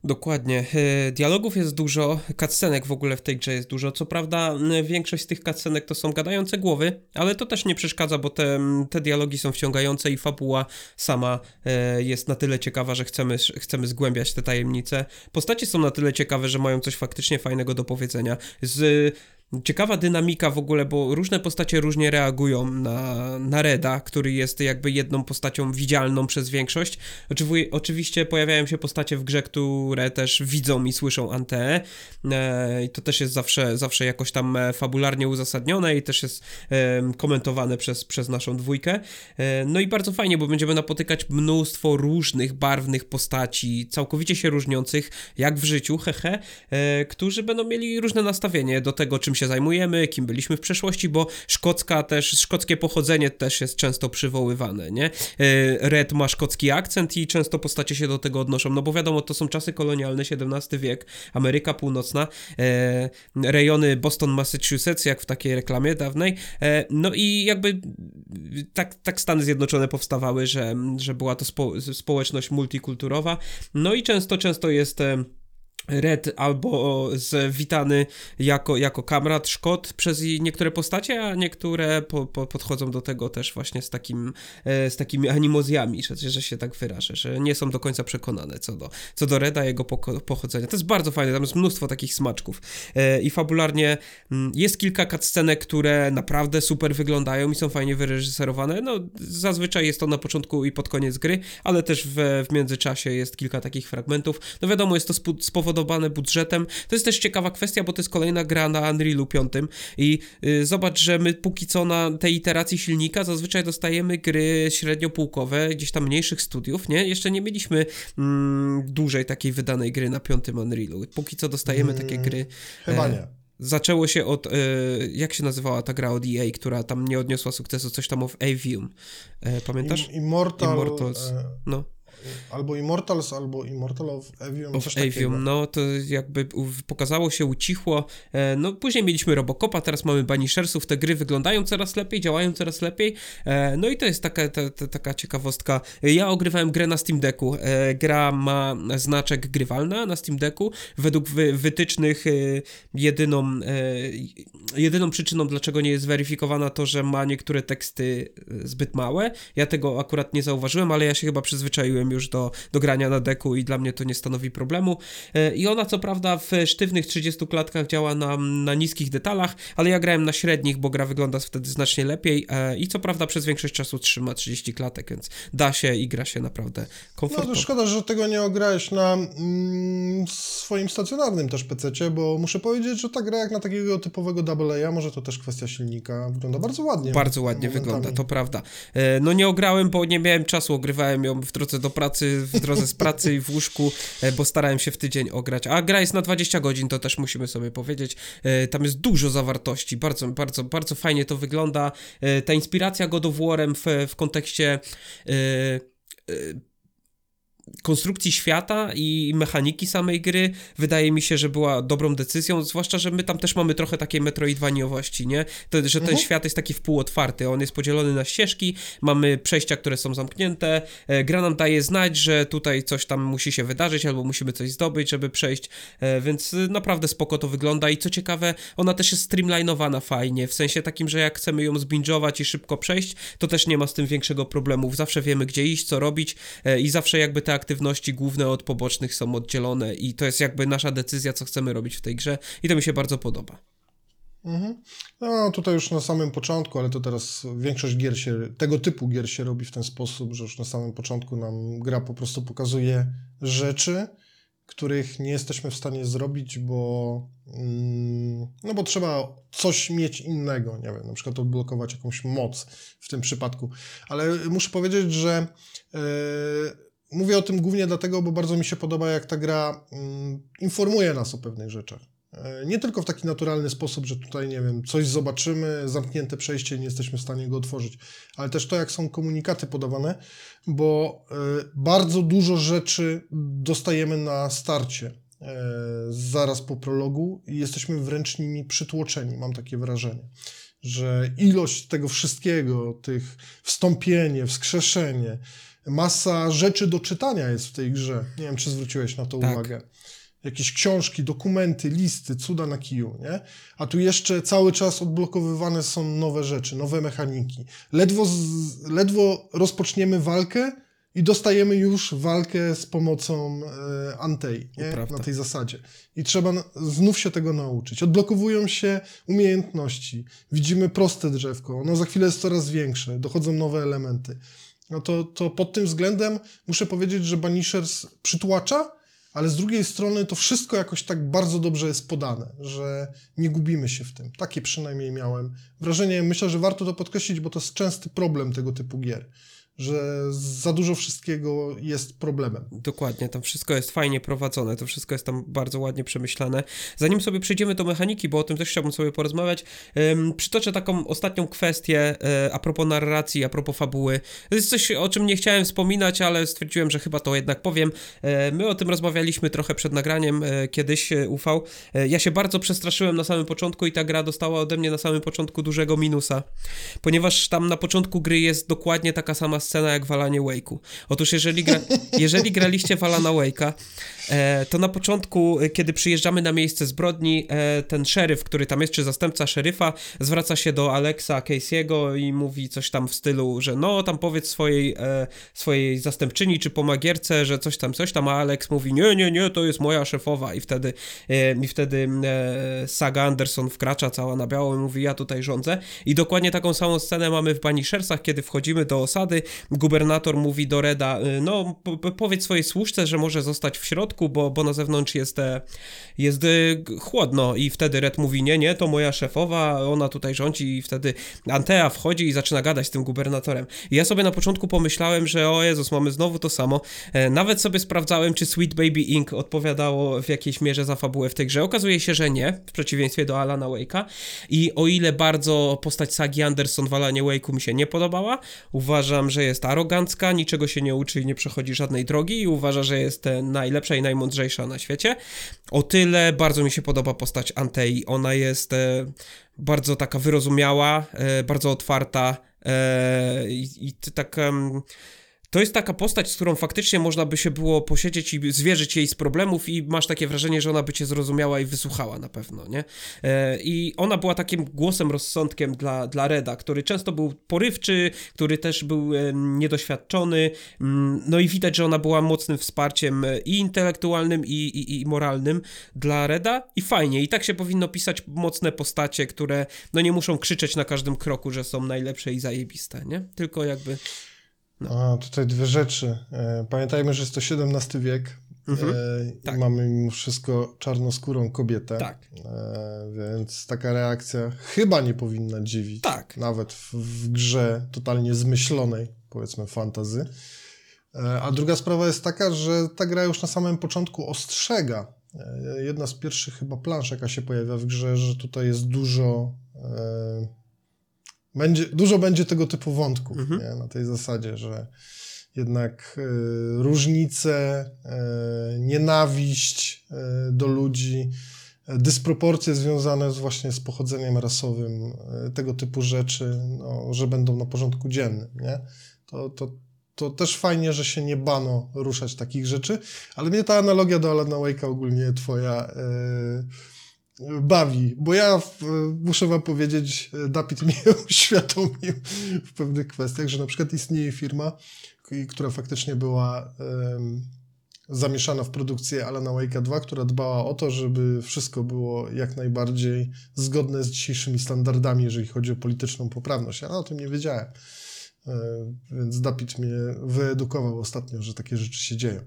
Dokładnie. E, Dialogów jest dużo, cutscenek w ogóle w tej grze jest dużo. Co prawda, większość z tych cutscenek to są gadające głowy, ale to też nie przeszkadza, bo te, te dialogi są wciągające i fabuła sama e, jest na tyle ciekawa, że chcemy, chcemy zgłębiać te tajemnice. Postacie są na tyle ciekawe, że mają coś faktycznie fajnego do powiedzenia. Z ciekawa dynamika w ogóle, bo różne postacie różnie reagują na, na Reda, który jest jakby jedną postacią widzialną przez większość. Oczywi oczywiście pojawiają się postacie w grze, które też widzą i słyszą Ante e, i to też jest zawsze, zawsze jakoś tam e, fabularnie uzasadnione i też jest e, komentowane przez, przez naszą dwójkę. E, no i bardzo fajnie, bo będziemy napotykać mnóstwo różnych, barwnych postaci, całkowicie się różniących, jak w życiu, hehe, e, którzy będą mieli różne nastawienie do tego, czym się zajmujemy, kim byliśmy w przeszłości, bo szkocka też, szkockie pochodzenie też jest często przywoływane, nie? E, Red ma szkocki akcent i często postacie się do tego odnoszą, no bo wiadomo, to są czasy kolonialne, XVII wiek, Ameryka Północna, e, rejony Boston, Massachusetts, jak w takiej reklamie dawnej, e, no i jakby tak, tak Stany Zjednoczone powstawały, że, że była to spo, społeczność multikulturowa, no i często, często jest... Red albo zwitany jako, jako kamrat Szkot przez niektóre postacie, a niektóre po, po, podchodzą do tego też właśnie z, takim, e, z takimi animozjami, że, że się tak wyrażę, że nie są do końca przekonane co do, co do Reda, jego pochodzenia. To jest bardzo fajne, tam jest mnóstwo takich smaczków e, i fabularnie mm, jest kilka cutscenek, które naprawdę super wyglądają i są fajnie wyreżyserowane, no zazwyczaj jest to na początku i pod koniec gry, ale też w, w międzyczasie jest kilka takich fragmentów. No wiadomo, jest to spowodowane spowodowane budżetem. To jest też ciekawa kwestia, bo to jest kolejna gra na Unrealu 5 i y, zobacz, że my póki co na tej iteracji silnika zazwyczaj dostajemy gry średniopółkowe, gdzieś tam mniejszych studiów, nie? Jeszcze nie mieliśmy mm, dłużej takiej wydanej gry na piątym Unrealu. Póki co dostajemy mm, takie gry. Chyba e, nie. Zaczęło się od, e, jak się nazywała ta gra od EA, która tam nie odniosła sukcesu, coś tam of Avium. E, pamiętasz? Immortal, Immortals. E, no albo Immortals, albo Immortal of Avium. Of Avium, no to jakby pokazało się, ucichło. E, no później mieliśmy Robocopa, teraz mamy Banishersów, te gry wyglądają coraz lepiej, działają coraz lepiej. E, no i to jest taka, ta, ta, taka ciekawostka. Ja ogrywałem grę na Steam Decku. E, gra ma znaczek grywalna na Steam Decku. Według wy, wytycznych jedyną, jedyną przyczyną, dlaczego nie jest weryfikowana, to, że ma niektóre teksty zbyt małe. Ja tego akurat nie zauważyłem, ale ja się chyba przyzwyczaiłem już do, do grania na deku i dla mnie to nie stanowi problemu. E, I ona co prawda w sztywnych 30 klatkach działa na, na niskich detalach, ale ja grałem na średnich, bo gra wygląda wtedy znacznie lepiej e, i co prawda przez większość czasu trzyma 30 klatek, więc da się i gra się naprawdę komfortowo. No to szkoda, że tego nie ograłeś na mm, swoim stacjonarnym też PC, bo muszę powiedzieć, że ta gra jak na takiego typowego AA, może to też kwestia silnika, wygląda bardzo ładnie. Bardzo ładnie momentami. wygląda, to prawda. E, no nie ograłem, bo nie miałem czasu, ogrywałem ją w drodze do pracy, w drodze z pracy i w łóżku, e, bo starałem się w tydzień ograć. A gra jest na 20 godzin, to też musimy sobie powiedzieć. E, tam jest dużo zawartości, bardzo, bardzo, bardzo fajnie to wygląda. E, ta inspiracja God of War'em w, w kontekście konstrukcji świata i mechaniki samej gry wydaje mi się, że była dobrą decyzją, zwłaszcza, że my tam też mamy trochę takiej metroidwaniowości, nie? To, że ten mhm. świat jest taki wpółotwarty, on jest podzielony na ścieżki, mamy przejścia, które są zamknięte, e, gra nam daje znać, że tutaj coś tam musi się wydarzyć, albo musimy coś zdobyć, żeby przejść, e, więc naprawdę spoko to wygląda i co ciekawe, ona też jest streamlinowana fajnie, w sensie takim, że jak chcemy ją zbingować i szybko przejść, to też nie ma z tym większego problemu, zawsze wiemy gdzie iść, co robić e, i zawsze jakby te aktywności główne od pobocznych są oddzielone i to jest jakby nasza decyzja, co chcemy robić w tej grze i to mi się bardzo podoba. Mhm. No tutaj już na samym początku, ale to teraz większość gier się, tego typu gier się robi w ten sposób, że już na samym początku nam gra po prostu pokazuje rzeczy, których nie jesteśmy w stanie zrobić, bo mm, no bo trzeba coś mieć innego, nie wiem, na przykład odblokować jakąś moc w tym przypadku. Ale muszę powiedzieć, że yy, Mówię o tym głównie dlatego, bo bardzo mi się podoba, jak ta gra mm, informuje nas o pewnych rzeczach. E, nie tylko w taki naturalny sposób, że tutaj, nie wiem, coś zobaczymy, zamknięte przejście, nie jesteśmy w stanie go otworzyć, ale też to, jak są komunikaty podawane, bo e, bardzo dużo rzeczy dostajemy na starcie, e, zaraz po prologu i jesteśmy wręcz nimi przytłoczeni, mam takie wrażenie że ilość tego wszystkiego, tych wstąpienie, wskrzeszenie, masa rzeczy do czytania jest w tej grze. Nie wiem, czy zwróciłeś na to tak. uwagę. Jakieś książki, dokumenty, listy, cuda na kiju, nie? A tu jeszcze cały czas odblokowywane są nowe rzeczy, nowe mechaniki. Ledwo, z, ledwo rozpoczniemy walkę i dostajemy już walkę z pomocą e, Antei, nie? Prawda. na tej zasadzie. I trzeba na, znów się tego nauczyć. Odblokowują się umiejętności. Widzimy proste drzewko, ono za chwilę jest coraz większe, dochodzą nowe elementy. No to, to pod tym względem muszę powiedzieć, że Banishers przytłacza, ale z drugiej strony to wszystko jakoś tak bardzo dobrze jest podane, że nie gubimy się w tym. Takie przynajmniej miałem wrażenie. Myślę, że warto to podkreślić, bo to jest częsty problem tego typu gier, że za dużo wszystkiego jest problemem. Dokładnie, tam wszystko jest fajnie prowadzone, to wszystko jest tam bardzo ładnie przemyślane. Zanim sobie przejdziemy do mechaniki, bo o tym też chciałbym sobie porozmawiać, ym, przytoczę taką ostatnią kwestię y, a propos narracji, a propos fabuły. To jest coś, o czym nie chciałem wspominać, ale stwierdziłem, że chyba to jednak powiem. Y, my o tym rozmawialiśmy trochę przed nagraniem y, kiedyś. Y, ja się bardzo przestraszyłem na samym początku i ta gra dostała ode mnie na samym początku dużego minusa, ponieważ tam na początku gry jest dokładnie taka sama scena jak w Alanie Wake'u. Otóż jeżeli, gra, jeżeli graliście w Alana Wake'a, to na początku, e, kiedy przyjeżdżamy na miejsce zbrodni, e, ten szeryf, który tam jest, czy zastępca szeryfa, zwraca się do Alexa Casey'ego i mówi coś tam w stylu, że no, tam powiedz swojej, e, swojej zastępczyni, czy pomagierce, że coś tam, coś tam, a Alex mówi, nie, nie, nie, to jest moja szefowa. I wtedy, e, i wtedy e, Saga Anderson wkracza cała na biało i mówi, ja tutaj rządzę. I dokładnie taką samą scenę mamy w Banishersach, kiedy wchodzimy do osady, gubernator mówi do Reda, no po, po- powiedz swojej służce, że może zostać w środku, bo, bo na zewnątrz jest, e, jest e, chłodno i wtedy Red mówi, nie, nie, to moja szefowa, ona tutaj rządzi i wtedy Antea wchodzi i zaczyna gadać z tym gubernatorem. I ja sobie na początku pomyślałem, że o Jezus, mamy znowu to samo. E, Nawet sobie sprawdzałem, czy Sweet Baby Inc. odpowiadało w jakiejś mierze za fabułę w tej grze. Okazuje się, że nie, w przeciwieństwie do Alana Wake'a. I o ile bardzo postać Sagi Anderson w Alanie Wake'u mi się nie podobała, uważam, że jest arogancka, niczego się nie uczy i nie przechodzi żadnej drogi i uważa, że jest najlepsza i najmądrzejsza na świecie. O tyle bardzo mi się podoba postać Antei. Ona jest e, bardzo taka wyrozumiała, e, bardzo otwarta e, i, i tak... to jest taka postać, z którą faktycznie można by się było posiedzieć i zwierzyć jej z problemów i masz takie wrażenie, że ona by cię zrozumiała i wysłuchała na pewno, nie? E, I ona była takim głosem, rozsądkiem dla, dla Reda, który często był porywczy, który też był e, niedoświadczony, mm, no i widać, że ona była mocnym wsparciem e, i intelektualnym, i, i, i moralnym dla Reda i fajnie, i tak się powinno pisać mocne postacie, które no nie muszą krzyczeć na każdym kroku, że są najlepsze i zajebiste, nie? Tylko jakby... A, tutaj dwie rzeczy. E, Pamiętajmy, że jest to XVII wiek Mhm. e, Tak. mamy mimo wszystko czarnoskórą kobietę. Tak. E, więc taka reakcja chyba nie powinna dziwić. Tak. Nawet w, w grze totalnie zmyślonej, powiedzmy, fantazy. E, a druga sprawa jest taka, że ta gra już na samym początku ostrzega. E, jedna z pierwszych chyba plansz, jaka się pojawia w grze, że tutaj jest dużo. Będzie, dużo będzie tego typu wątków Mhm. nie? na tej zasadzie, że jednak e, różnice, e, nienawiść e, do ludzi, dysproporcje związane z właśnie z pochodzeniem rasowym, tego typu rzeczy, no, że będą na porządku dziennym, nie? To, to, to też fajnie, że się nie bano ruszać takich rzeczy, ale mnie ta analogia do Alana Wake'a ogólnie twoja bawi, bo ja w, muszę wam powiedzieć, e, Dapit mnie uświadomił w pewnych kwestiach, że na przykład istnieje firma, która faktycznie była em, zamieszana w produkcję Alana Wake'a 2, która dbała o to, żeby wszystko było jak najbardziej zgodne z dzisiejszymi standardami, jeżeli chodzi o polityczną poprawność. Ja o tym nie wiedziałem. E, Więc Dapit mnie wyedukował ostatnio, że takie rzeczy się dzieją.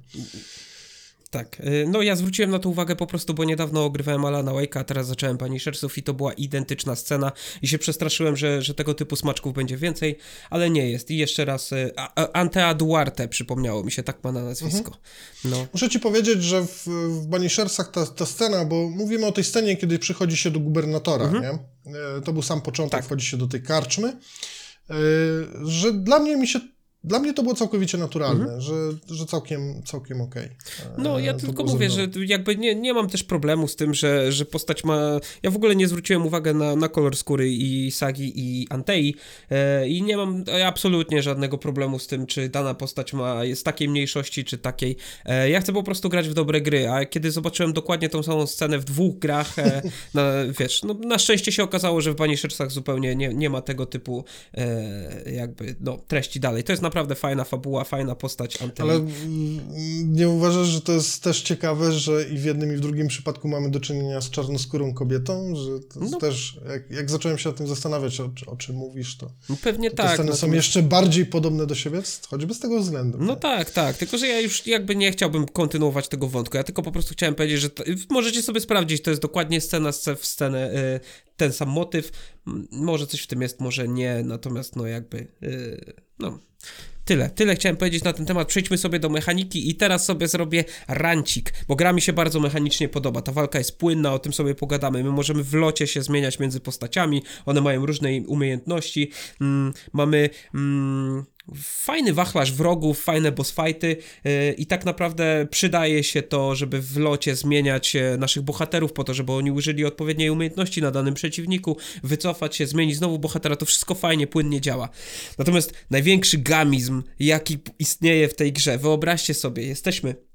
Tak, y, no ja zwróciłem na to uwagę po prostu, bo niedawno ogrywałem Alana Wake'a, a teraz zacząłem Pani Shersów i to była identyczna scena i się przestraszyłem, że, że tego typu smaczków będzie więcej, ale nie jest. I jeszcze raz, y, a, a, Antea Duarte przypomniało mi się, tak ma na nazwisko. No, Muszę ci powiedzieć, że w, w Banishersach ta, ta scena, bo mówimy o tej scenie, kiedy przychodzi się do gubernatora, nie? E, To był sam początek, Tak. wchodzi się do tej karczmy, że dla mnie mi się, dla mnie to było całkowicie naturalne, że, że całkiem, całkiem okej. E, No, ja to tylko mówię, że jakby nie, nie mam też problemu z tym, że, że postać ma. Ja w ogóle nie zwróciłem uwagi na, na kolor skóry i Sagi i Antei e, i nie mam absolutnie żadnego problemu z tym, czy dana postać ma jest takiej mniejszości, czy takiej. E, ja chcę po prostu grać w dobre gry, a kiedy zobaczyłem dokładnie tą samą scenę w dwóch grach, e, na, wiesz, no, na szczęście się okazało, że w Banishersach zupełnie nie, nie ma tego typu e, jakby no, treści dalej. To jest naprawdę naprawdę fajna fabuła, fajna postać. Ale nie uważasz, że to jest też ciekawe, że i w jednym i w drugim przypadku mamy do czynienia z czarnoskórą kobietą, że to No. też, jak, jak zacząłem się o tym zastanawiać, o, o czym mówisz, to No Pewnie te tak. sceny są natomiast- jeszcze bardziej podobne do siebie, choćby z tego względu. No nie? tak, tak, tylko że ja już jakby nie chciałbym kontynuować tego wątku, ja tylko po prostu chciałem powiedzieć, że to, możecie sobie sprawdzić, to jest dokładnie scena sce- w scenę, y, ten sam motyw, może coś w tym jest, może nie, natomiast no jakby, y, no... Tyle, tyle chciałem powiedzieć na ten temat. Przejdźmy sobie do mechaniki i teraz sobie zrobię rancik, bo gra mi się bardzo mechanicznie podoba. Ta walka jest płynna, o tym sobie pogadamy. My możemy w locie się zmieniać między postaciami, one mają różne umiejętności. Mm, mamy mm, fajny wachlarz wrogów, fajne boss fighty yy, i tak naprawdę przydaje się to, żeby w locie zmieniać e, naszych bohaterów po to, żeby oni użyli odpowiedniej umiejętności na danym przeciwniku, wycofać się, zmienić znowu bohatera, to wszystko fajnie, płynnie działa. Natomiast największy gamizm, jaki istnieje w tej grze, wyobraźcie sobie, jesteśmy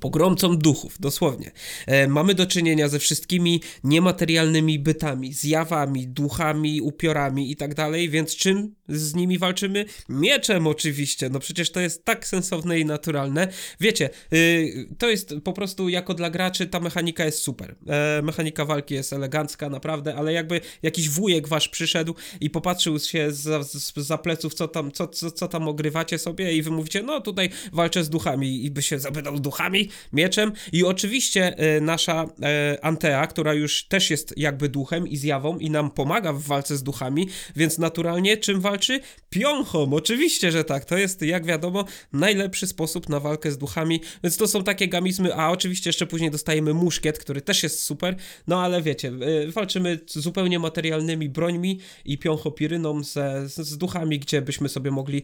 pogromcą duchów, dosłownie. E, mamy do czynienia ze wszystkimi niematerialnymi bytami, zjawami, duchami, upiorami i tak dalej, więc czym z nimi walczymy? Mieczem oczywiście, no przecież to jest tak sensowne i naturalne. Wiecie, y, to jest po prostu jako dla graczy ta mechanika jest super. E, mechanika walki jest elegancka, naprawdę, ale jakby jakiś wujek wasz przyszedł i popatrzył się za, za pleców, co tam, co, co, co tam ogrywacie sobie i wy mówicie, no tutaj walczę z duchami i by się zapytał duchami, mieczem i oczywiście e, nasza e, Antea, która już też jest jakby duchem i zjawą i nam pomaga w walce z duchami, więc naturalnie czym walczy? Piąchą, oczywiście, że tak, to jest jak wiadomo najlepszy sposób na walkę z duchami, więc to są takie gamizmy, a oczywiście jeszcze później dostajemy muszkiet, który też jest super, no ale wiecie, e, walczymy zupełnie materialnymi brońmi i piąchopiryną ze, z, z duchami, gdzie byśmy sobie mogli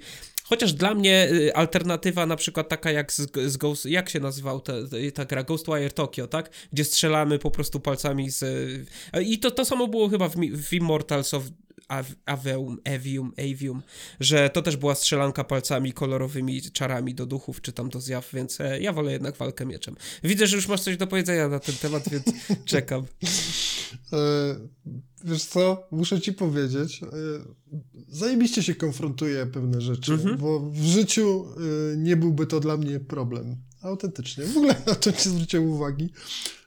Chociaż dla mnie y, alternatywa na przykład taka jak z, z Ghost, jak się nazywał ta, ta gra? Ghostwire Tokyo, tak? Gdzie strzelamy po prostu palcami z... y, I to, to samo było chyba w, w Immortals of Aveum, Evium, Avium, że to też była strzelanka palcami kolorowymi czarami do duchów czy tam do zjaw, więc e, ja wolę jednak walkę mieczem. Widzę, że już masz coś do powiedzenia na ten temat, więc czekam. E, wiesz co, muszę ci powiedzieć, e, zajebiście się konfrontuje pewne rzeczy, Mhm. bo w życiu nie byłby to dla mnie problem. Autentycznie. W ogóle na to nie zwróciłem uwagi,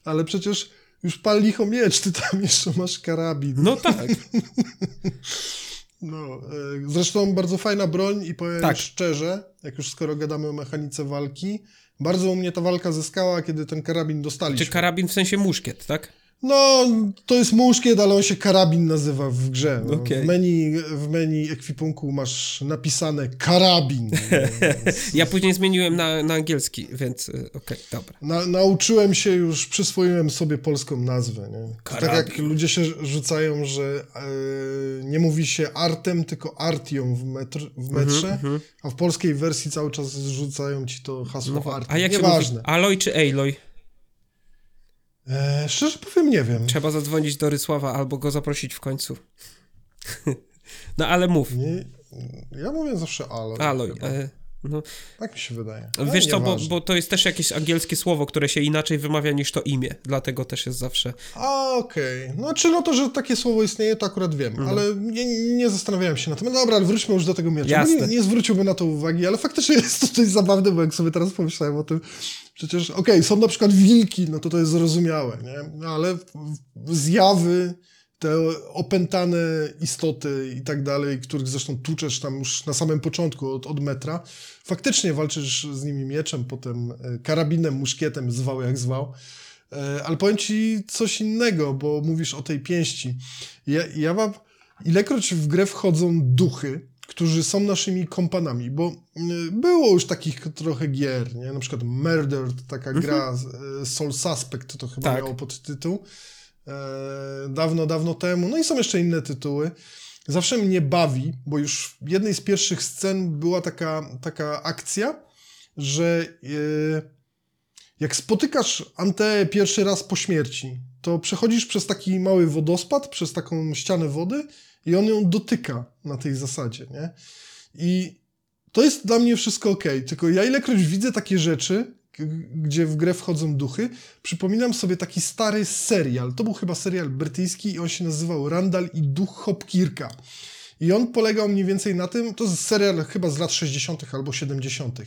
ale przecież już pal licho miecz, ty tam jeszcze masz karabin. No tak, No, e, zresztą bardzo fajna broń i powiem Tak. szczerze, jak już skoro gadamy o mechanice walki, bardzo u mnie ta walka zyskała, kiedy ten karabin dostaliśmy. czy karabin w sensie muszkiet, tak? No, to jest muszkiet, ale on się karabin nazywa w grze. No. Okej. W, menu, w menu ekwipunku masz napisane karabin. Ja później zmieniłem na, na angielski, więc y, okej, dobra. Na, nauczyłem się już, przyswoiłem sobie polską nazwę. Nie? To Tak jak Karabin. ludzie się rzucają, że e, nie mówi się artem, tylko artią w, metr, w metrze, a w polskiej wersji cały czas rzucają ci to hasło Mhm, No, artem. a jak się Nieważne. mówi? Aloy czy Aloy? E, szczerze powiem, nie wiem. Trzeba zadzwonić do Rysława albo go zaprosić w końcu. no ale mów. Nie, ja mówię zawsze alo. Aloy. chyba. E, no, Tak mi się wydaje. Ale wiesz co, bo, bo to jest też jakieś angielskie słowo, które się inaczej wymawia niż to imię, dlatego też jest zawsze. A, okej. No, czy no to, że takie słowo istnieje, to akurat wiem, Mhm. ale nie, nie zastanawiałem się na tym. Dobra, ale wróćmy już do tego miecza. Jasne. Nie, nie zwróciłbym na to uwagi, ale faktycznie jest to coś zabawne, bo jak sobie teraz pomyślałem o tym, przecież, okej, są na przykład wilki, no to to jest zrozumiałe, nie? No, ale zjawy, te opętane istoty i tak dalej, których zresztą tłuczesz tam już na samym początku od, od metra, faktycznie walczysz z nimi mieczem, potem e, karabinem, muszkietem, zwał jak zwał. E, Ale powiem ci coś innego, bo mówisz o tej pięści. Ja, ja mam, ilekroć w grę wchodzą duchy, którzy są naszymi kompanami, bo y, było już takich trochę gier, nie? Na przykład Murder, to taka gra, y, Soul Suspect to chyba Tak. miało podtytuł. E, dawno, dawno temu. No i są jeszcze inne tytuły. Zawsze mnie bawi, bo już w jednej z pierwszych scen była taka, taka akcja, że y, jak spotykasz Anteę pierwszy raz po śmierci, to przechodzisz przez taki mały wodospad, przez taką ścianę wody i on ją dotyka na tej zasadzie, nie? I to jest dla mnie wszystko ok, tylko ja ilekroć widzę takie rzeczy, gdzie w grę wchodzą duchy, przypominam sobie taki stary serial. To był chyba serial brytyjski i on się nazywał Randall i duch Hopkirka. I on polegał mniej więcej na tym, to jest serial chyba z lat 60. albo 70.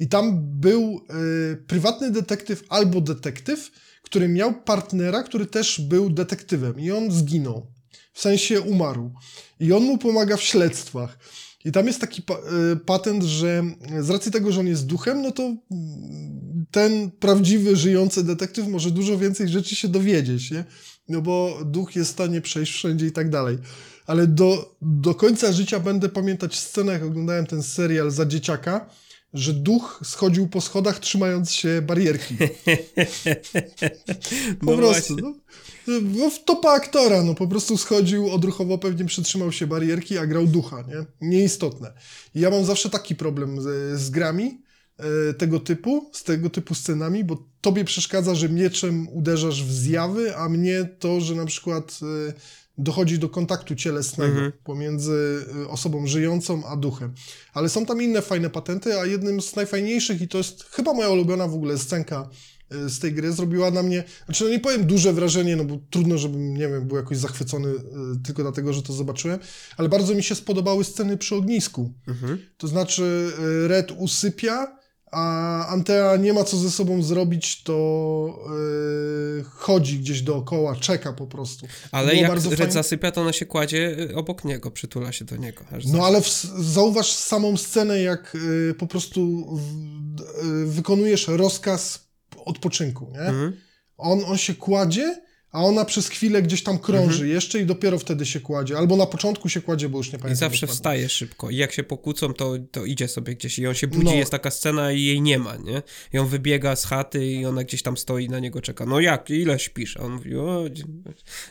I tam był y, prywatny detektyw albo detektyw, który miał partnera, który też był detektywem i on zginął. W sensie umarł. I on mu pomaga w śledztwach. I tam jest taki pa y, patent, że z racji tego, że on jest duchem, no to mm, ten prawdziwy, żyjący detektyw może dużo więcej rzeczy się dowiedzieć, nie? No bo duch jest w stanie przejść wszędzie i tak dalej. Ale do, do końca życia będę pamiętać scenę, jak oglądałem ten serial za dzieciaka, że duch schodził po schodach trzymając się barierki. po No prostu. No. No, topa aktora, no po prostu schodził, odruchowo pewnie przytrzymał się barierki, a grał ducha, nie? Nieistotne. I ja mam zawsze taki problem z, z grami tego typu, z tego typu scenami, bo tobie przeszkadza, że mieczem uderzasz w zjawy, a mnie to, że na przykład e, dochodzi do kontaktu cielesnego Mhm. pomiędzy e, osobą żyjącą a duchem. Ale są tam inne fajne patenty, a jednym z najfajniejszych i to jest chyba moja ulubiona w ogóle scenka e, z tej gry, zrobiła na mnie, znaczy no nie powiem duże wrażenie, no bo trudno, żebym, nie wiem, był jakoś zachwycony e, tylko dlatego, że to zobaczyłem, ale bardzo mi się spodobały sceny przy ognisku. Mhm. To znaczy e, Red usypia, a Antea nie ma co ze sobą zrobić, to e, chodzi gdzieś dookoła, czeka po prostu. Ale Było jak Red zasypia, to ona się kładzie y, obok niego, przytula się do niego. No ale w, zauważ samą scenę, jak y, po prostu w, y, wykonujesz rozkaz odpoczynku, nie? Mhm. On, on się kładzie, a ona przez chwilę gdzieś tam krąży Mhm. jeszcze i dopiero wtedy się kładzie. Albo na początku się kładzie, bo już nie I pamiętam. zawsze dokładnie. wstaje szybko. I jak się pokłócą, to, to idzie sobie gdzieś. I on się budzi, No. jest taka scena i jej nie ma, nie? I on wybiega z chaty i ona gdzieś tam stoi i na niego czeka. No jak? Ile śpisz? A on mówi, o,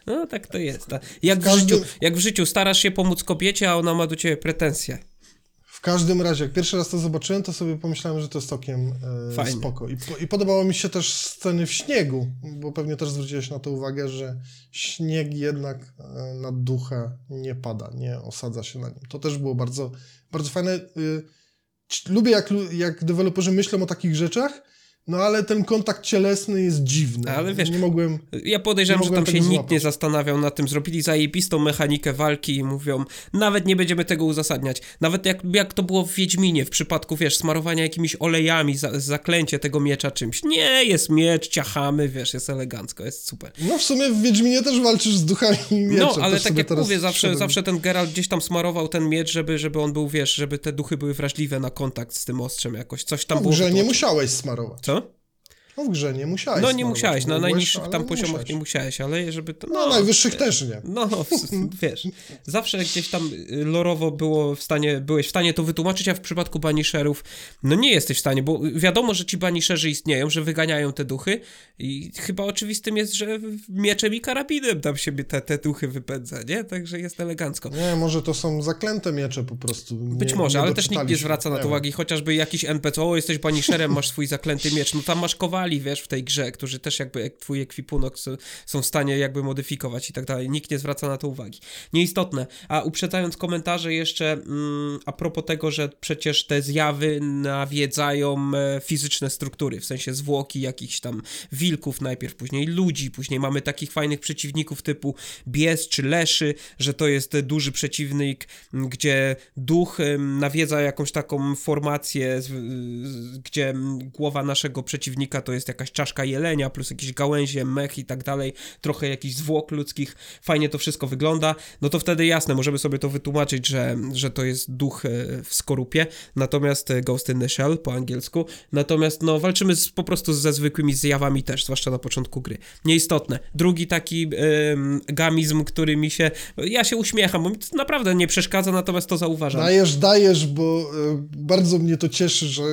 no tak to jest. Jak w, życiu, jak w życiu starasz się pomóc kobiecie, a ona ma do ciebie pretensje. W każdym razie, jak pierwszy raz to zobaczyłem, to sobie pomyślałem, że to jest całkiem e, spoko. I, po, I podobało mi się też sceny w śniegu, bo pewnie też zwróciłeś na to uwagę, że śnieg jednak e, na ducha nie pada, nie osadza się na nim. To też było bardzo, bardzo fajne. C- lubię, jak, jak deweloperzy myślą o takich rzeczach, no ale ten kontakt cielesny jest dziwny. Ale wiesz, nie mogłem... Ja podejrzewam, że tam się nikt nie zastanawiał nad tym. Zrobili zajebistą mechanikę walki i mówią, nawet nie będziemy tego uzasadniać. Nawet jak, jak to było w Wiedźminie, w przypadku, wiesz, smarowania jakimiś olejami, za, zaklęcie tego miecza czymś. Nie, jest miecz, ciachamy, wiesz, jest elegancko, jest super. No w sumie w Wiedźminie też walczysz z duchami mieczem. No, ale tak jak mówię, zawsze, zawsze ten Geralt gdzieś tam smarował ten miecz, żeby, żeby on był, wiesz, żeby te duchy były wrażliwe na kontakt z tym ostrzem jakoś. Coś tam No, było. grze nie musiałeś smarować. Co? No w grze nie musiałeś No nie musiałeś, na Mogłeś, najniższych tam poziomach musiałeś. nie musiałeś, ale żeby to... No, najwyższych też nie. No, wiesz, zawsze gdzieś tam y, lorowo było w stanie, byłeś w stanie to wytłumaczyć, a w przypadku banisherów, no nie jesteś w stanie, bo wiadomo, że ci banisherzy istnieją, że wyganiają te duchy i chyba oczywistym jest, że mieczem i karabinem tam się te, te duchy wypędza, nie? Także jest elegancko. Nie, może to są zaklęte miecze po prostu. Być nie, może, nie ale też nikt nie zwraca na to uwagi, chociażby jakiś NPC, o jesteś banisherem, masz swój zaklęty miecz, no tam masz kowali, wiesz, w tej grze, którzy też jakby jak twój ekwipunek są, w stanie jakby modyfikować i tak dalej, nikt nie zwraca na to uwagi. Nieistotne, a uprzedzając komentarze jeszcze mm, a propos tego, że przecież te zjawy nawiedzają e, fizyczne struktury, w sensie zwłoki jakichś tam wilków najpierw, później ludzi, później mamy takich fajnych przeciwników typu bies czy leszy, że to jest duży przeciwnik, gdzie duch nawiedza jakąś taką formację, gdzie głowa naszego przeciwnika to jest jakaś czaszka jelenia, plus jakieś gałęzie, mech i tak dalej, trochę jakichś zwłok ludzkich, fajnie to wszystko wygląda, no to wtedy jasne, możemy sobie to wytłumaczyć, że, że to jest duch e, w skorupie, natomiast e, Ghost in the Shell po angielsku, natomiast no walczymy z, po prostu ze zwykłymi zjawami też, zwłaszcza na początku gry. Nieistotne. Drugi taki em, gamizm, który mi się, ja się uśmiecham, bo mi to naprawdę nie przeszkadza, natomiast to zauważam. Dajesz, dajesz, bo e, bardzo mnie to cieszy, że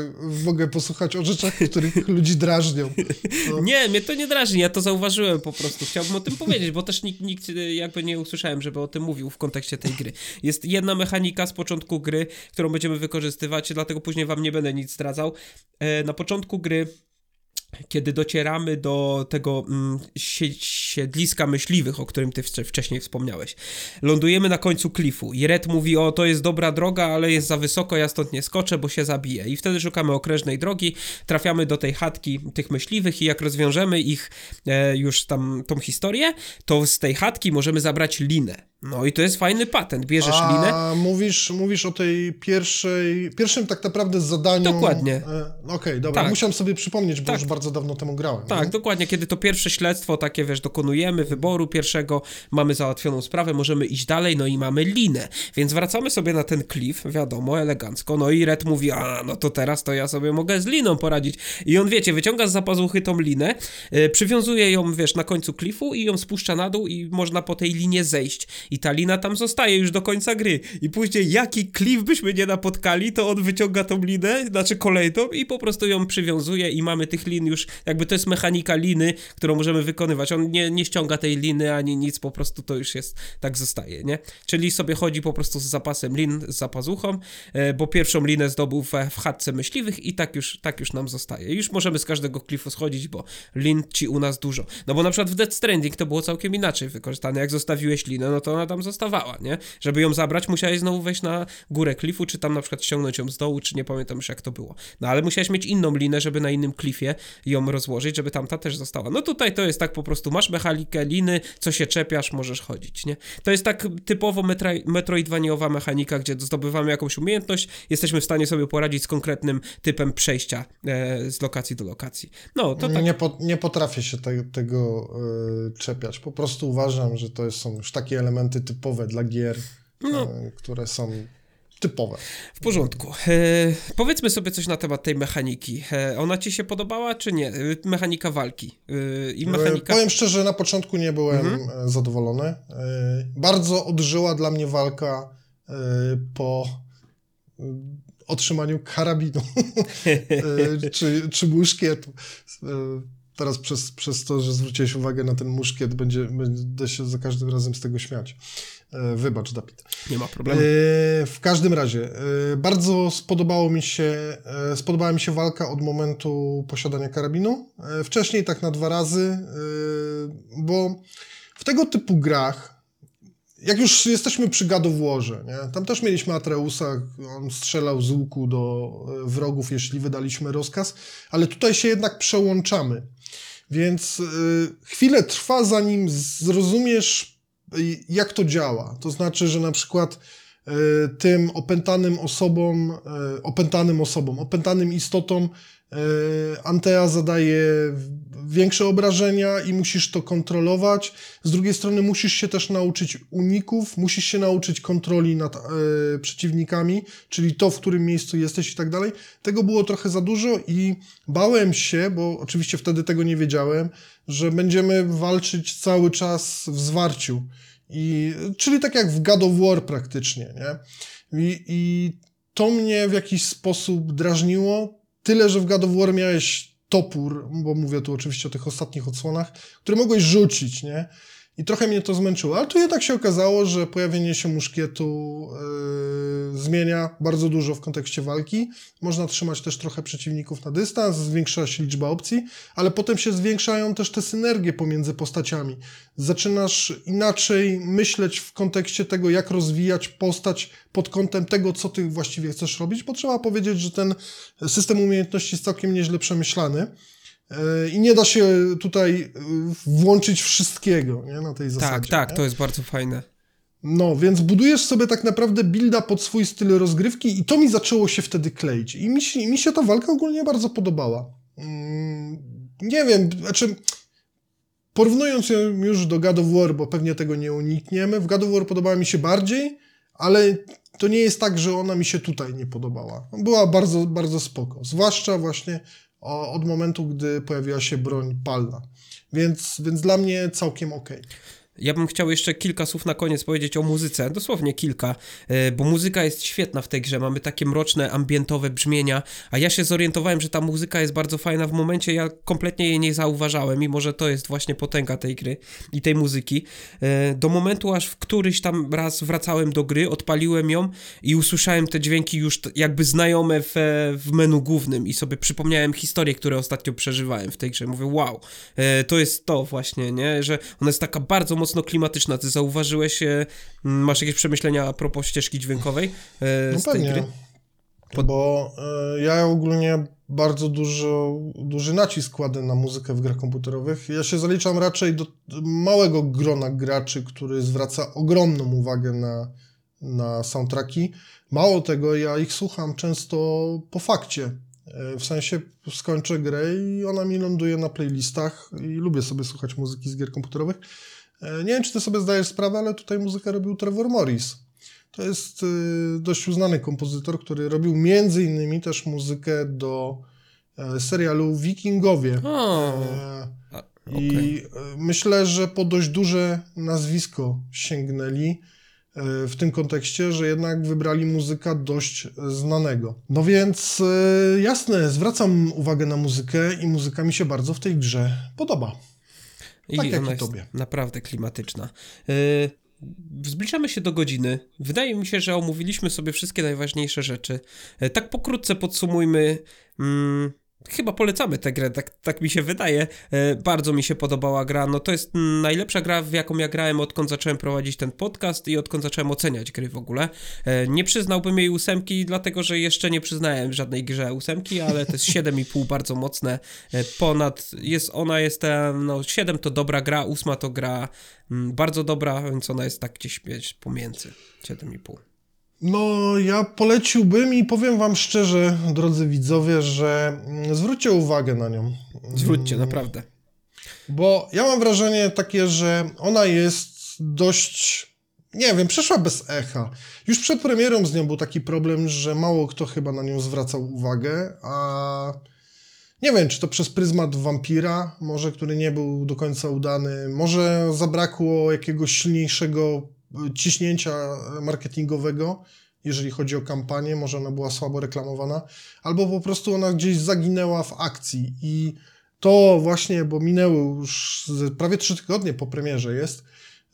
mogę posłuchać o rzeczach, których ludzi drażnią. No, Nie, mnie to nie drażni, ja to zauważyłem po prostu. Chciałbym o tym powiedzieć, bo też nikt, nikt y, jakby nie usłyszałem, żeby o tym mówił w kontekście tej gry. Jest jedna mechanika z początku gry, którą będziemy wykorzystywać, dlatego później wam nie będę nic zdradzał. E, na początku gry kiedy docieramy do tego mm, sie- siedliska myśliwych, o którym ty wcze- wcześniej wspomniałeś. Lądujemy na końcu klifu i Red mówi, o to jest dobra droga, ale jest za wysoko, ja stąd nie skoczę, bo się zabiję. I wtedy szukamy okrężnej drogi, trafiamy do tej chatki tych myśliwych i jak rozwiążemy ich e, już tam tą historię, to z tej chatki możemy zabrać linę. No i to jest fajny patent. Bierzesz A linę. mówisz, mówisz o tej pierwszej, pierwszym tak naprawdę zadaniu. Dokładnie. E, Okej, dobra, Tak. musiałem sobie przypomnieć, bo Tak. już bardzo dawno temu grałem. Tak, nie? dokładnie, kiedy to pierwsze śledztwo takie, wiesz, dokonujemy wyboru pierwszego, mamy załatwioną sprawę, możemy iść dalej, no i mamy linę. Więc wracamy sobie na ten klif, wiadomo, elegancko, no i Red mówi, a, no to teraz to ja sobie mogę z liną poradzić. I on, wiecie, wyciąga z zapazuchy tą linę, y, przywiązuje ją, wiesz, na końcu klifu i ją spuszcza na dół i można po tej linie zejść. I ta lina tam zostaje już do końca gry. I później jaki klif byśmy nie napotkali, to on wyciąga tą linę, znaczy kolejną i po prostu ją przywiązuje i mamy tych lin już, jakby to jest mechanika liny, którą możemy wykonywać. On nie, nie ściąga tej liny ani nic, po prostu to już jest, tak zostaje, nie? Czyli sobie chodzi po prostu z zapasem lin, z zapazuchą, e, bo pierwszą linę zdobył w, w chatce myśliwych i tak już, tak już nam zostaje. Już możemy z każdego klifu schodzić, bo lin ci u nas dużo. No bo na przykład w Death Stranding to było całkiem inaczej wykorzystane. Jak zostawiłeś linę, no to ona tam zostawała, nie? Żeby ją zabrać, musiałeś znowu wejść na górę klifu, czy tam na przykład ściągnąć ją z dołu, czy nie pamiętam już jak to było. No ale musiałeś mieć inną linę, żeby na innym klifie ją rozłożyć, żeby tamta też została. No tutaj to jest tak po prostu, masz mechanikę liny, co się czepiasz, możesz chodzić, nie? To jest tak typowo metra, metroidwaniowa mechanika, gdzie zdobywamy jakąś umiejętność, jesteśmy w stanie sobie poradzić z konkretnym typem przejścia e, z lokacji do lokacji. No, to tak nie, po, nie potrafię się te, tego y, czepiać. Po prostu uważam, że to są już takie elementy typowe dla gier, No. y, które są typowe. W porządku. E, powiedzmy sobie coś na temat tej mechaniki. E, ona ci się podobała, czy nie? E, mechanika walki. E, I E, mechanika. Powiem szczerze, na początku nie byłem Mhm. e, zadowolony. E, Bardzo odżyła dla mnie walka e, po e, otrzymaniu karabinu e, czy, czy muszkietu. Teraz przez, przez to, że zwróciłeś uwagę na ten muszkiet, będzie, będę się za każdym razem z tego śmiać. E, Wybacz, Dapit. Nie ma problemu. E, w każdym razie, e, bardzo spodobało mi się, spodobała mi się walka od momentu posiadania karabinu. Wcześniej tak na dwa razy, bo w tego typu grach, jak już jesteśmy przy Warze, nie? tam też mieliśmy Atreusa, on strzelał z łuku do wrogów, jeśli wydaliśmy rozkaz, ale tutaj się jednak przełączamy. Więc y, chwilę trwa, zanim zrozumiesz, y, jak to działa. To znaczy, że na przykład y, tym opętanym osobom, opętanym osobom, opętanym istotom Antea zadaje większe obrażenia i musisz to kontrolować. Z drugiej strony musisz się też nauczyć uników, musisz się nauczyć kontroli nad y, przeciwnikami, czyli to, w którym miejscu jesteś i tak dalej. Tego było trochę za dużo i bałem się, bo oczywiście wtedy tego nie wiedziałem, że będziemy walczyć cały czas w zwarciu. I, czyli tak jak w God of War praktycznie, nie? I, I to mnie w jakiś sposób drażniło, tyle, że w God of War miałeś topór, bo mówię tu oczywiście o tych ostatnich odsłonach, który mogłeś rzucić, nie? I trochę mnie to zmęczyło, ale tu jednak się okazało, że pojawienie się muszkietu yy, zmienia bardzo dużo w kontekście walki. Można trzymać też trochę przeciwników na dystans, zwiększa się liczba opcji, ale potem się zwiększają też te synergie pomiędzy postaciami. Zaczynasz inaczej myśleć w kontekście tego, jak rozwijać postać pod kątem tego, co ty właściwie chcesz robić, bo trzeba powiedzieć, że ten system umiejętności jest całkiem nieźle przemyślany. Yy, I nie da się tutaj yy, włączyć wszystkiego nie? na tej zasadzie. tak, tak, nie? to jest bardzo fajne. No, więc budujesz sobie tak naprawdę builda pod swój styl rozgrywki i to mi zaczęło się wtedy kleić. I mi się, mi się ta walka ogólnie bardzo podobała. Mm, nie wiem, znaczy porównując ją już do God of War, bo pewnie tego nie unikniemy, w God of War podobała mi się bardziej, ale to nie jest tak, że ona mi się tutaj nie podobała. Była bardzo, bardzo spoko. Zwłaszcza właśnie od momentu, gdy pojawiła się broń palna. Więc, więc dla mnie całkiem okej. Ja bym chciał jeszcze kilka słów na koniec powiedzieć o muzyce, dosłownie kilka, e, bo muzyka jest świetna w tej grze, mamy takie mroczne, ambientowe brzmienia, a ja się zorientowałem, że ta muzyka jest bardzo fajna w momencie, ja kompletnie jej nie zauważałem, mimo że to jest właśnie potęga tej gry i tej muzyki. E, Do momentu, aż w któryś tam raz wracałem do gry, odpaliłem ją i usłyszałem te dźwięki już jakby znajome w, w menu głównym i sobie przypomniałem historie, które ostatnio przeżywałem w tej grze. Mówię, wow, e, to jest to właśnie, nie, że ona jest taka bardzo mocno klimatyczna. Ty zauważyłeś, e, masz jakieś przemyślenia a propos ścieżki dźwiękowej e, No z tej gry? Pod- Bo e, ja ogólnie bardzo dużo, duży nacisk kładę na muzykę w grach komputerowych. Ja się zaliczam raczej do małego grona graczy, który zwraca ogromną uwagę na, na soundtracki. Mało tego, ja ich słucham często po fakcie. W sensie skończę grę i ona mi ląduje na playlistach i lubię sobie słuchać muzyki z gier komputerowych. E, Nie wiem, czy ty sobie zdajesz sprawę, ale tutaj muzykę robił Trevor Morris. To jest y, dość uznany kompozytor, który robił między innymi też muzykę do e, serialu Wikingowie. O, E, a, I e, myślę, że po dość duże nazwisko sięgnęli e, w tym kontekście, że jednak wybrali muzyka dość e, znanego. No więc e, jasne, zwracam uwagę na muzykę i muzyka mi się bardzo w tej grze podoba. I tak jak ona i jest tobie. naprawdę klimatyczna. Yy, Zbliżamy się do godziny. Wydaje mi się, że omówiliśmy sobie wszystkie najważniejsze rzeczy. E, Tak pokrótce podsumujmy. Mm, chyba polecamy tę grę, tak, tak mi się wydaje. E, Bardzo mi się podobała gra. No to jest najlepsza gra, w jaką ja grałem, odkąd zacząłem prowadzić ten podcast i odkąd zacząłem oceniać gry w ogóle. E, Nie przyznałbym jej ósemki, dlatego że jeszcze nie przyznałem żadnej grze ósemki, ale to jest 7,5 bardzo mocne. E, Ponad jest ona jest no 7 to dobra gra, 8 to gra mm, bardzo dobra, więc ona jest tak gdzieś pomiędzy 7,5. No, ja poleciłbym i powiem wam szczerze, drodzy widzowie, że mm, zwróćcie uwagę na nią. Zwróćcie, Mm, naprawdę. Bo ja mam wrażenie takie, że ona jest dość, nie wiem, przeszła bez echa. Już przed premierą z nią był taki problem, że mało kto chyba na nią zwracał uwagę, a nie wiem, czy to przez pryzmat wampira, może który nie był do końca udany, może zabrakło jakiegoś silniejszego ciśnięcia marketingowego, jeżeli chodzi o kampanię, może ona była słabo reklamowana, albo po prostu ona gdzieś zaginęła w akcji. I to właśnie, bo minęły już prawie trzy tygodnie po premierze jest,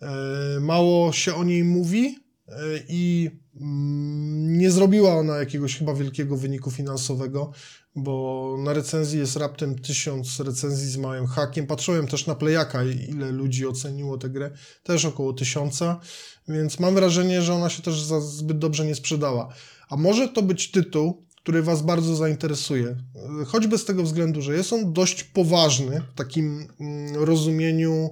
e, mało się o niej mówi e, i mm, nie zrobiła ona jakiegoś chyba wielkiego wyniku finansowego, bo na recenzji jest raptem tysiąc recenzji z małym hakiem. Patrzyłem też na Playaka, ile ludzi oceniło tę grę, też około tysiąca, więc mam wrażenie, że ona się też za zbyt dobrze nie sprzedała. A może to być tytuł, który Was bardzo zainteresuje. Choćby z tego względu, że jest on dość poważny w takim mm, rozumieniu,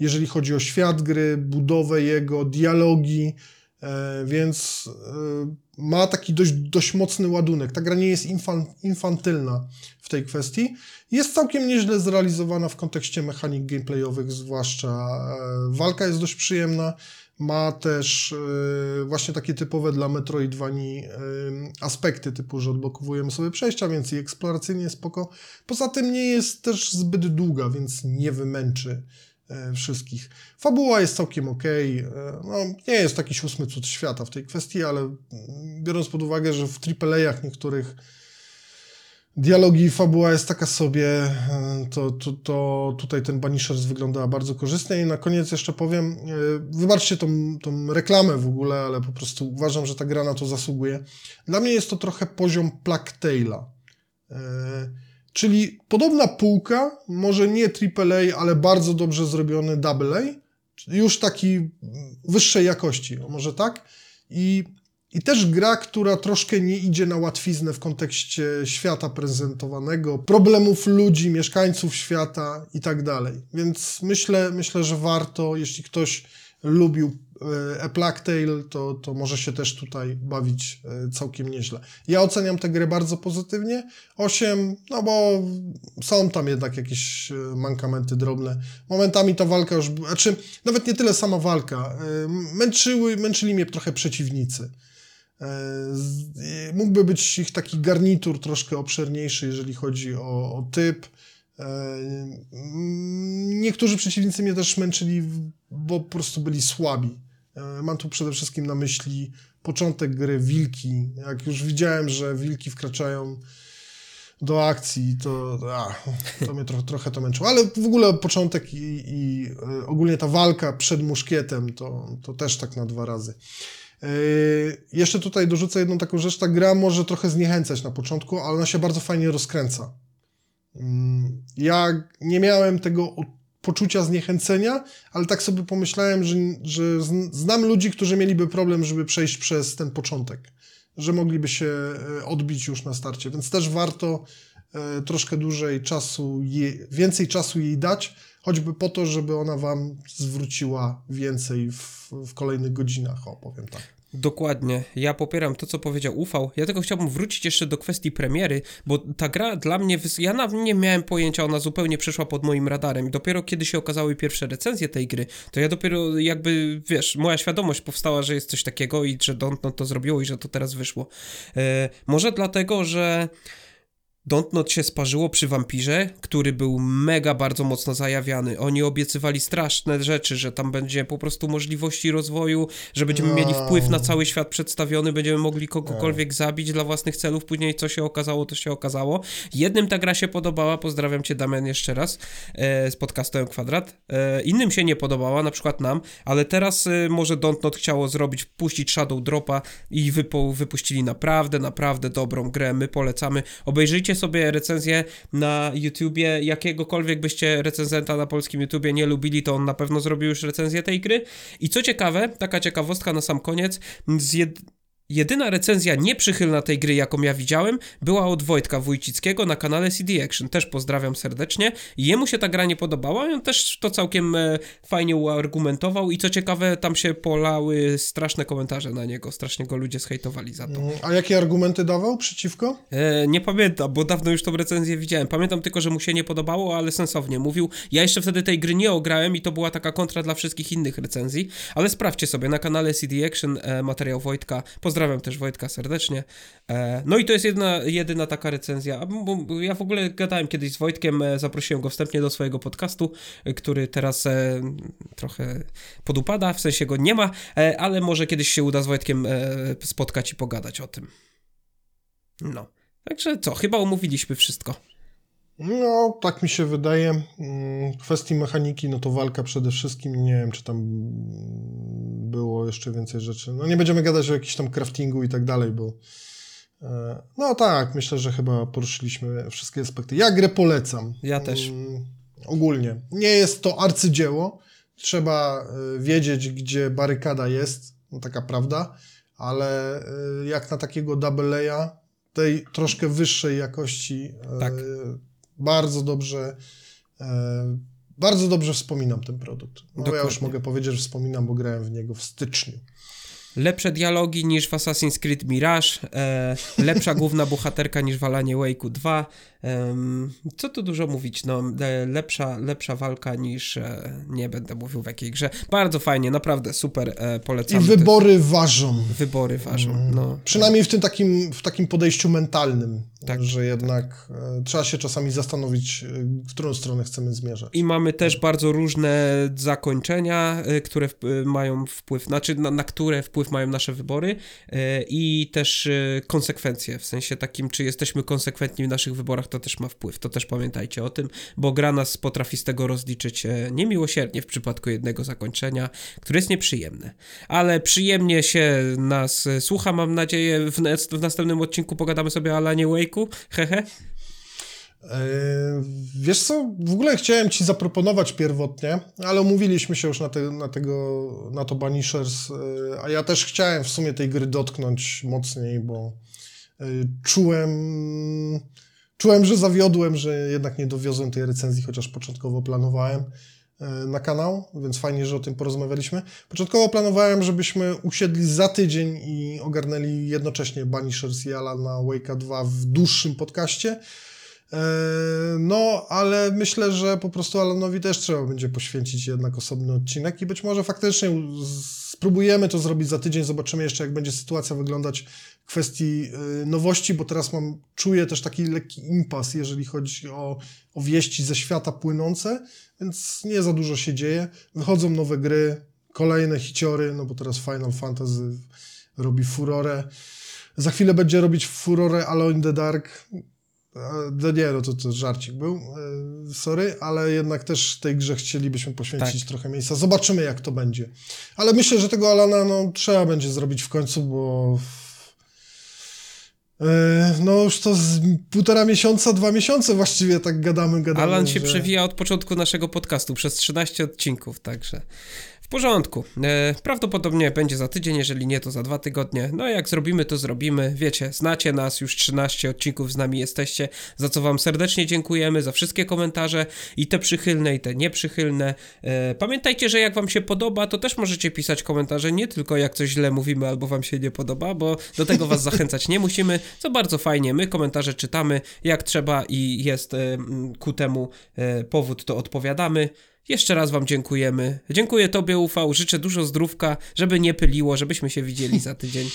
jeżeli chodzi o świat gry, budowę jego, dialogi, e, więc e, ma taki dość, dość mocny ładunek. Ta gra nie jest infan, infantylna w tej kwestii. Jest całkiem nieźle zrealizowana w kontekście mechanik gameplayowych, zwłaszcza e, walka jest dość przyjemna. Ma też e, właśnie takie typowe dla Metroidvanii e, aspekty, typu, że odblokowujemy sobie przejścia, więc i eksploracyjnie spoko. Poza tym nie jest też zbyt długa, więc nie wymęczy e, wszystkich. Fabuła jest całkiem ok. No, nie jest jakiś ósmy cud świata w tej kwestii, ale mm, biorąc pod uwagę, że w AAA-ach niektórych dialogi i fabuła jest taka sobie, e, to, to, to tutaj ten Banishers wygląda bardzo korzystnie. I na koniec jeszcze powiem, e, wybaczcie tą, tą reklamę w ogóle, ale po prostu uważam, że ta gra na to zasługuje. Dla mnie jest to trochę poziom Plague. E, Czyli podobna półka, może nie AAA, ale bardzo dobrze zrobiony AA, już taki wyższej jakości, może tak? I, I też gra, która troszkę nie idzie na łatwiznę w kontekście świata prezentowanego, problemów ludzi, mieszkańców świata i tak dalej. Więc myślę, myślę, że warto, jeśli ktoś lubił e, A Plague Tale, to, to może się też tutaj bawić e, całkiem nieźle. Ja oceniam tę grę bardzo pozytywnie. 8, no bo są tam jednak jakieś e, mankamenty drobne. Momentami ta walka już, znaczy nawet nie tyle sama walka, męczyły, męczyli mnie trochę przeciwnicy. E, Mógłby być ich taki garnitur troszkę obszerniejszy, jeżeli chodzi o, o typ. E, Niektórzy przeciwnicy mnie też męczyli, bo po prostu byli słabi. E, Mam tu przede wszystkim na myśli początek gry Wilki. Jak już widziałem, że Wilki wkraczają do akcji, to, a, to mnie trochę, trochę to męczyło. Ale w ogóle początek i, i ogólnie ta walka przed muszkietem to, to też tak na dwa razy. Yy, jeszcze tutaj dorzucę jedną taką rzecz. Ta gra może trochę zniechęcać na początku, ale ona się bardzo fajnie rozkręca. Mm, Ja nie miałem tego poczucia zniechęcenia, ale tak sobie pomyślałem, że, że zn- znam ludzi, którzy mieliby problem, żeby przejść przez ten początek. że mogliby się e, odbić już na starcie, więc też warto e, troszkę dłużej czasu, więcej czasu jej dać, choćby po to, żeby ona wam zwróciła więcej w, w kolejnych godzinach, o powiem tak. Dokładnie. Ja popieram to, co powiedział Ufał. Ja tylko chciałbym wrócić jeszcze do kwestii premiery, bo ta gra dla mnie, ja nawet nie miałem pojęcia, ona zupełnie przeszła pod moim radarem. Dopiero kiedy się okazały pierwsze recenzje tej gry, to ja dopiero jakby, wiesz, moja świadomość powstała, że jest coś takiego i że Dontnod to zrobiło i że to teraz wyszło. E, może dlatego, że Dontnod się sparzyło przy wampirze, który był mega bardzo mocno zajawiany. Oni obiecywali straszne rzeczy, że tam będzie po prostu możliwości rozwoju, że będziemy No. mieli wpływ na cały świat przedstawiony, będziemy mogli kogokolwiek zabić dla własnych celów. Później co się okazało, to się okazało. Jednym ta gra się podobała, pozdrawiam cię Damian jeszcze raz e, z podcastem Kwadrat. E, innym się nie podobała, na przykład nam, ale teraz e, może Dontnod chciało zrobić, puścić Shadow Dropa i wypo, wypuścili naprawdę, naprawdę dobrą grę. My polecamy. Obejrzyjcie sobie recenzję na YouTubie, jakiegokolwiek byście recenzenta na polskim YouTubie nie lubili, to on na pewno zrobił już recenzję tej gry. I co ciekawe, taka ciekawostka na sam koniec, z jed... Jedyna recenzja nieprzychylna tej gry, jaką ja widziałem, była od Wojtka Wójcickiego na kanale CD Action. Też pozdrawiam serdecznie. Jemu się ta gra nie podobała i on też to całkiem e, fajnie uargumentował i co ciekawe, tam się polały straszne komentarze na niego. Strasznie go ludzie zhejtowali za to. Mm, A jakie argumenty dawał przeciwko? E, nie pamiętam, bo dawno już tą recenzję widziałem. Pamiętam tylko, że mu się nie podobało, ale sensownie mówił. Ja jeszcze wtedy tej gry nie ograłem i to była taka kontra dla wszystkich innych recenzji, ale sprawdźcie sobie na kanale CD Action e, materiał Wojtka. Pozdrawiam też Wojtka serdecznie. E, no i to jest jedna, jedyna taka recenzja. Ja w ogóle gadałem kiedyś z Wojtkiem, e, zaprosiłem go wstępnie do swojego podcastu, e, który teraz trochę podupada, w sensie go nie ma, ale może kiedyś się uda z Wojtkiem spotkać i pogadać o tym. No. Także co, chyba omówiliśmy wszystko. No, tak mi się wydaje. Mm, W kwestii mechaniki, no to walka przede wszystkim. Nie wiem, czy tam było jeszcze więcej rzeczy. No nie będziemy gadać o jakimś tam craftingu i tak dalej, bo e, no tak, myślę, że chyba poruszyliśmy wszystkie aspekty. Ja grę polecam. Ja też. Mm, Ogólnie. Nie jest to arcydzieło. Trzeba e, wiedzieć, gdzie barykada jest, no taka prawda, ale e, jak na takiego double tej troszkę wyższej jakości, e, Tak. Bardzo dobrze e, bardzo dobrze wspominam ten produkt. No, ja już mogę powiedzieć, że wspominam, bo grałem w niego w styczniu. Lepsze dialogi niż w Assassin's Creed Mirage, e, lepsza główna bohaterka niż w Alanie Wake'u 2. Co tu dużo mówić, no e, lepsza, lepsza walka niż, e, nie będę mówił w jakiej grze. Bardzo fajnie, naprawdę super, e, I polecam. wybory ważą. wybory ważą, no. Przynajmniej w tym takim, w takim podejściu mentalnym, Tak, że jednak e, trzeba się czasami zastanowić, w którą stronę chcemy zmierzać. I mamy też bardzo różne zakończenia, które mają wpływ, znaczy na, na które wpływ mają nasze wybory i też konsekwencje, w sensie takim, czy jesteśmy konsekwentni w naszych wyborach, to też ma wpływ, to też pamiętajcie o tym, bo gra nas potrafi z tego rozliczyć e, niemiłosiernie w przypadku jednego zakończenia, które jest nieprzyjemne, ale przyjemnie się nas e, słucha, mam nadzieję, w, w następnym odcinku pogadamy sobie o Alanie Wake'u, hehe. E, Wiesz co, w ogóle chciałem ci zaproponować pierwotnie, ale umówiliśmy się już na, te, na tego, na to Banishers, a ja też chciałem w sumie tej gry dotknąć mocniej, bo czułem, czułem, że zawiodłem, że jednak nie dowiozłem tej recenzji, chociaż początkowo planowałem e, na kanał, więc fajnie, że o tym porozmawialiśmy. Początkowo planowałem, żebyśmy usiedli za tydzień i ogarnęli jednocześnie Banishers i Alana Wake'a 2 w dłuższym podcaście, E, No, ale myślę, że po prostu Alanowi też trzeba będzie poświęcić jednak osobny odcinek i być może faktycznie spróbujemy to zrobić za tydzień, zobaczymy jeszcze, jak będzie sytuacja wyglądać w kwestii y, nowości, bo teraz mam, czuję też taki lekki impas, jeżeli chodzi o, o wieści ze świata płynące, więc nie za dużo się dzieje. Wychodzą nowe gry, kolejne hiciory, no bo teraz Final Fantasy robi furorę. Za chwilę będzie robić furorę Alone in the Dark. No nie, no to, to żarcik był, e, sorry, ale jednak też tej grze chcielibyśmy poświęcić Tak. trochę miejsca. Zobaczymy, jak to będzie. Ale myślę, że tego Alana no, trzeba będzie zrobić w końcu, bo e, no już to z półtora miesiąca, dwa miesiące właściwie tak gadamy, gadamy. Alan się że... przewija od początku naszego podcastu przez 13 odcinków, także porządku. E, prawdopodobnie będzie za tydzień, jeżeli nie, to za dwa tygodnie. No jak zrobimy, to zrobimy. Wiecie, znacie nas, już 13 odcinków z nami jesteście, za co wam serdecznie dziękujemy, za wszystkie komentarze i te przychylne, i te nieprzychylne. E, pamiętajcie, że jak wam się podoba, to też możecie pisać komentarze, nie tylko jak coś źle mówimy albo wam się nie podoba, bo do tego was zachęcać nie musimy, co bardzo fajnie. My komentarze czytamy jak trzeba i jest e, ku temu e, powód, to odpowiadamy. Jeszcze raz Wam dziękujemy. Dziękuję Tobie, Ufał. Życzę dużo zdrówka, żeby nie pyliło, żebyśmy się widzieli za tydzień.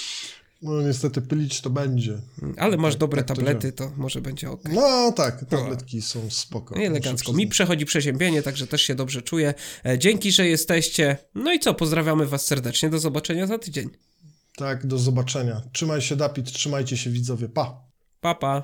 No niestety pylić to będzie. Ale masz Tak, dobre tak to tablety, to może będzie ok. No tak, tabletki są spoko. No elegancko. Mi przechodzi przeziębienie, także też się dobrze czuję. E, Dzięki, że jesteście. No i co, pozdrawiamy Was serdecznie. Do zobaczenia za tydzień. Tak, do zobaczenia. Trzymaj się, Dapit, trzymajcie się, widzowie. Pa! Pa, pa.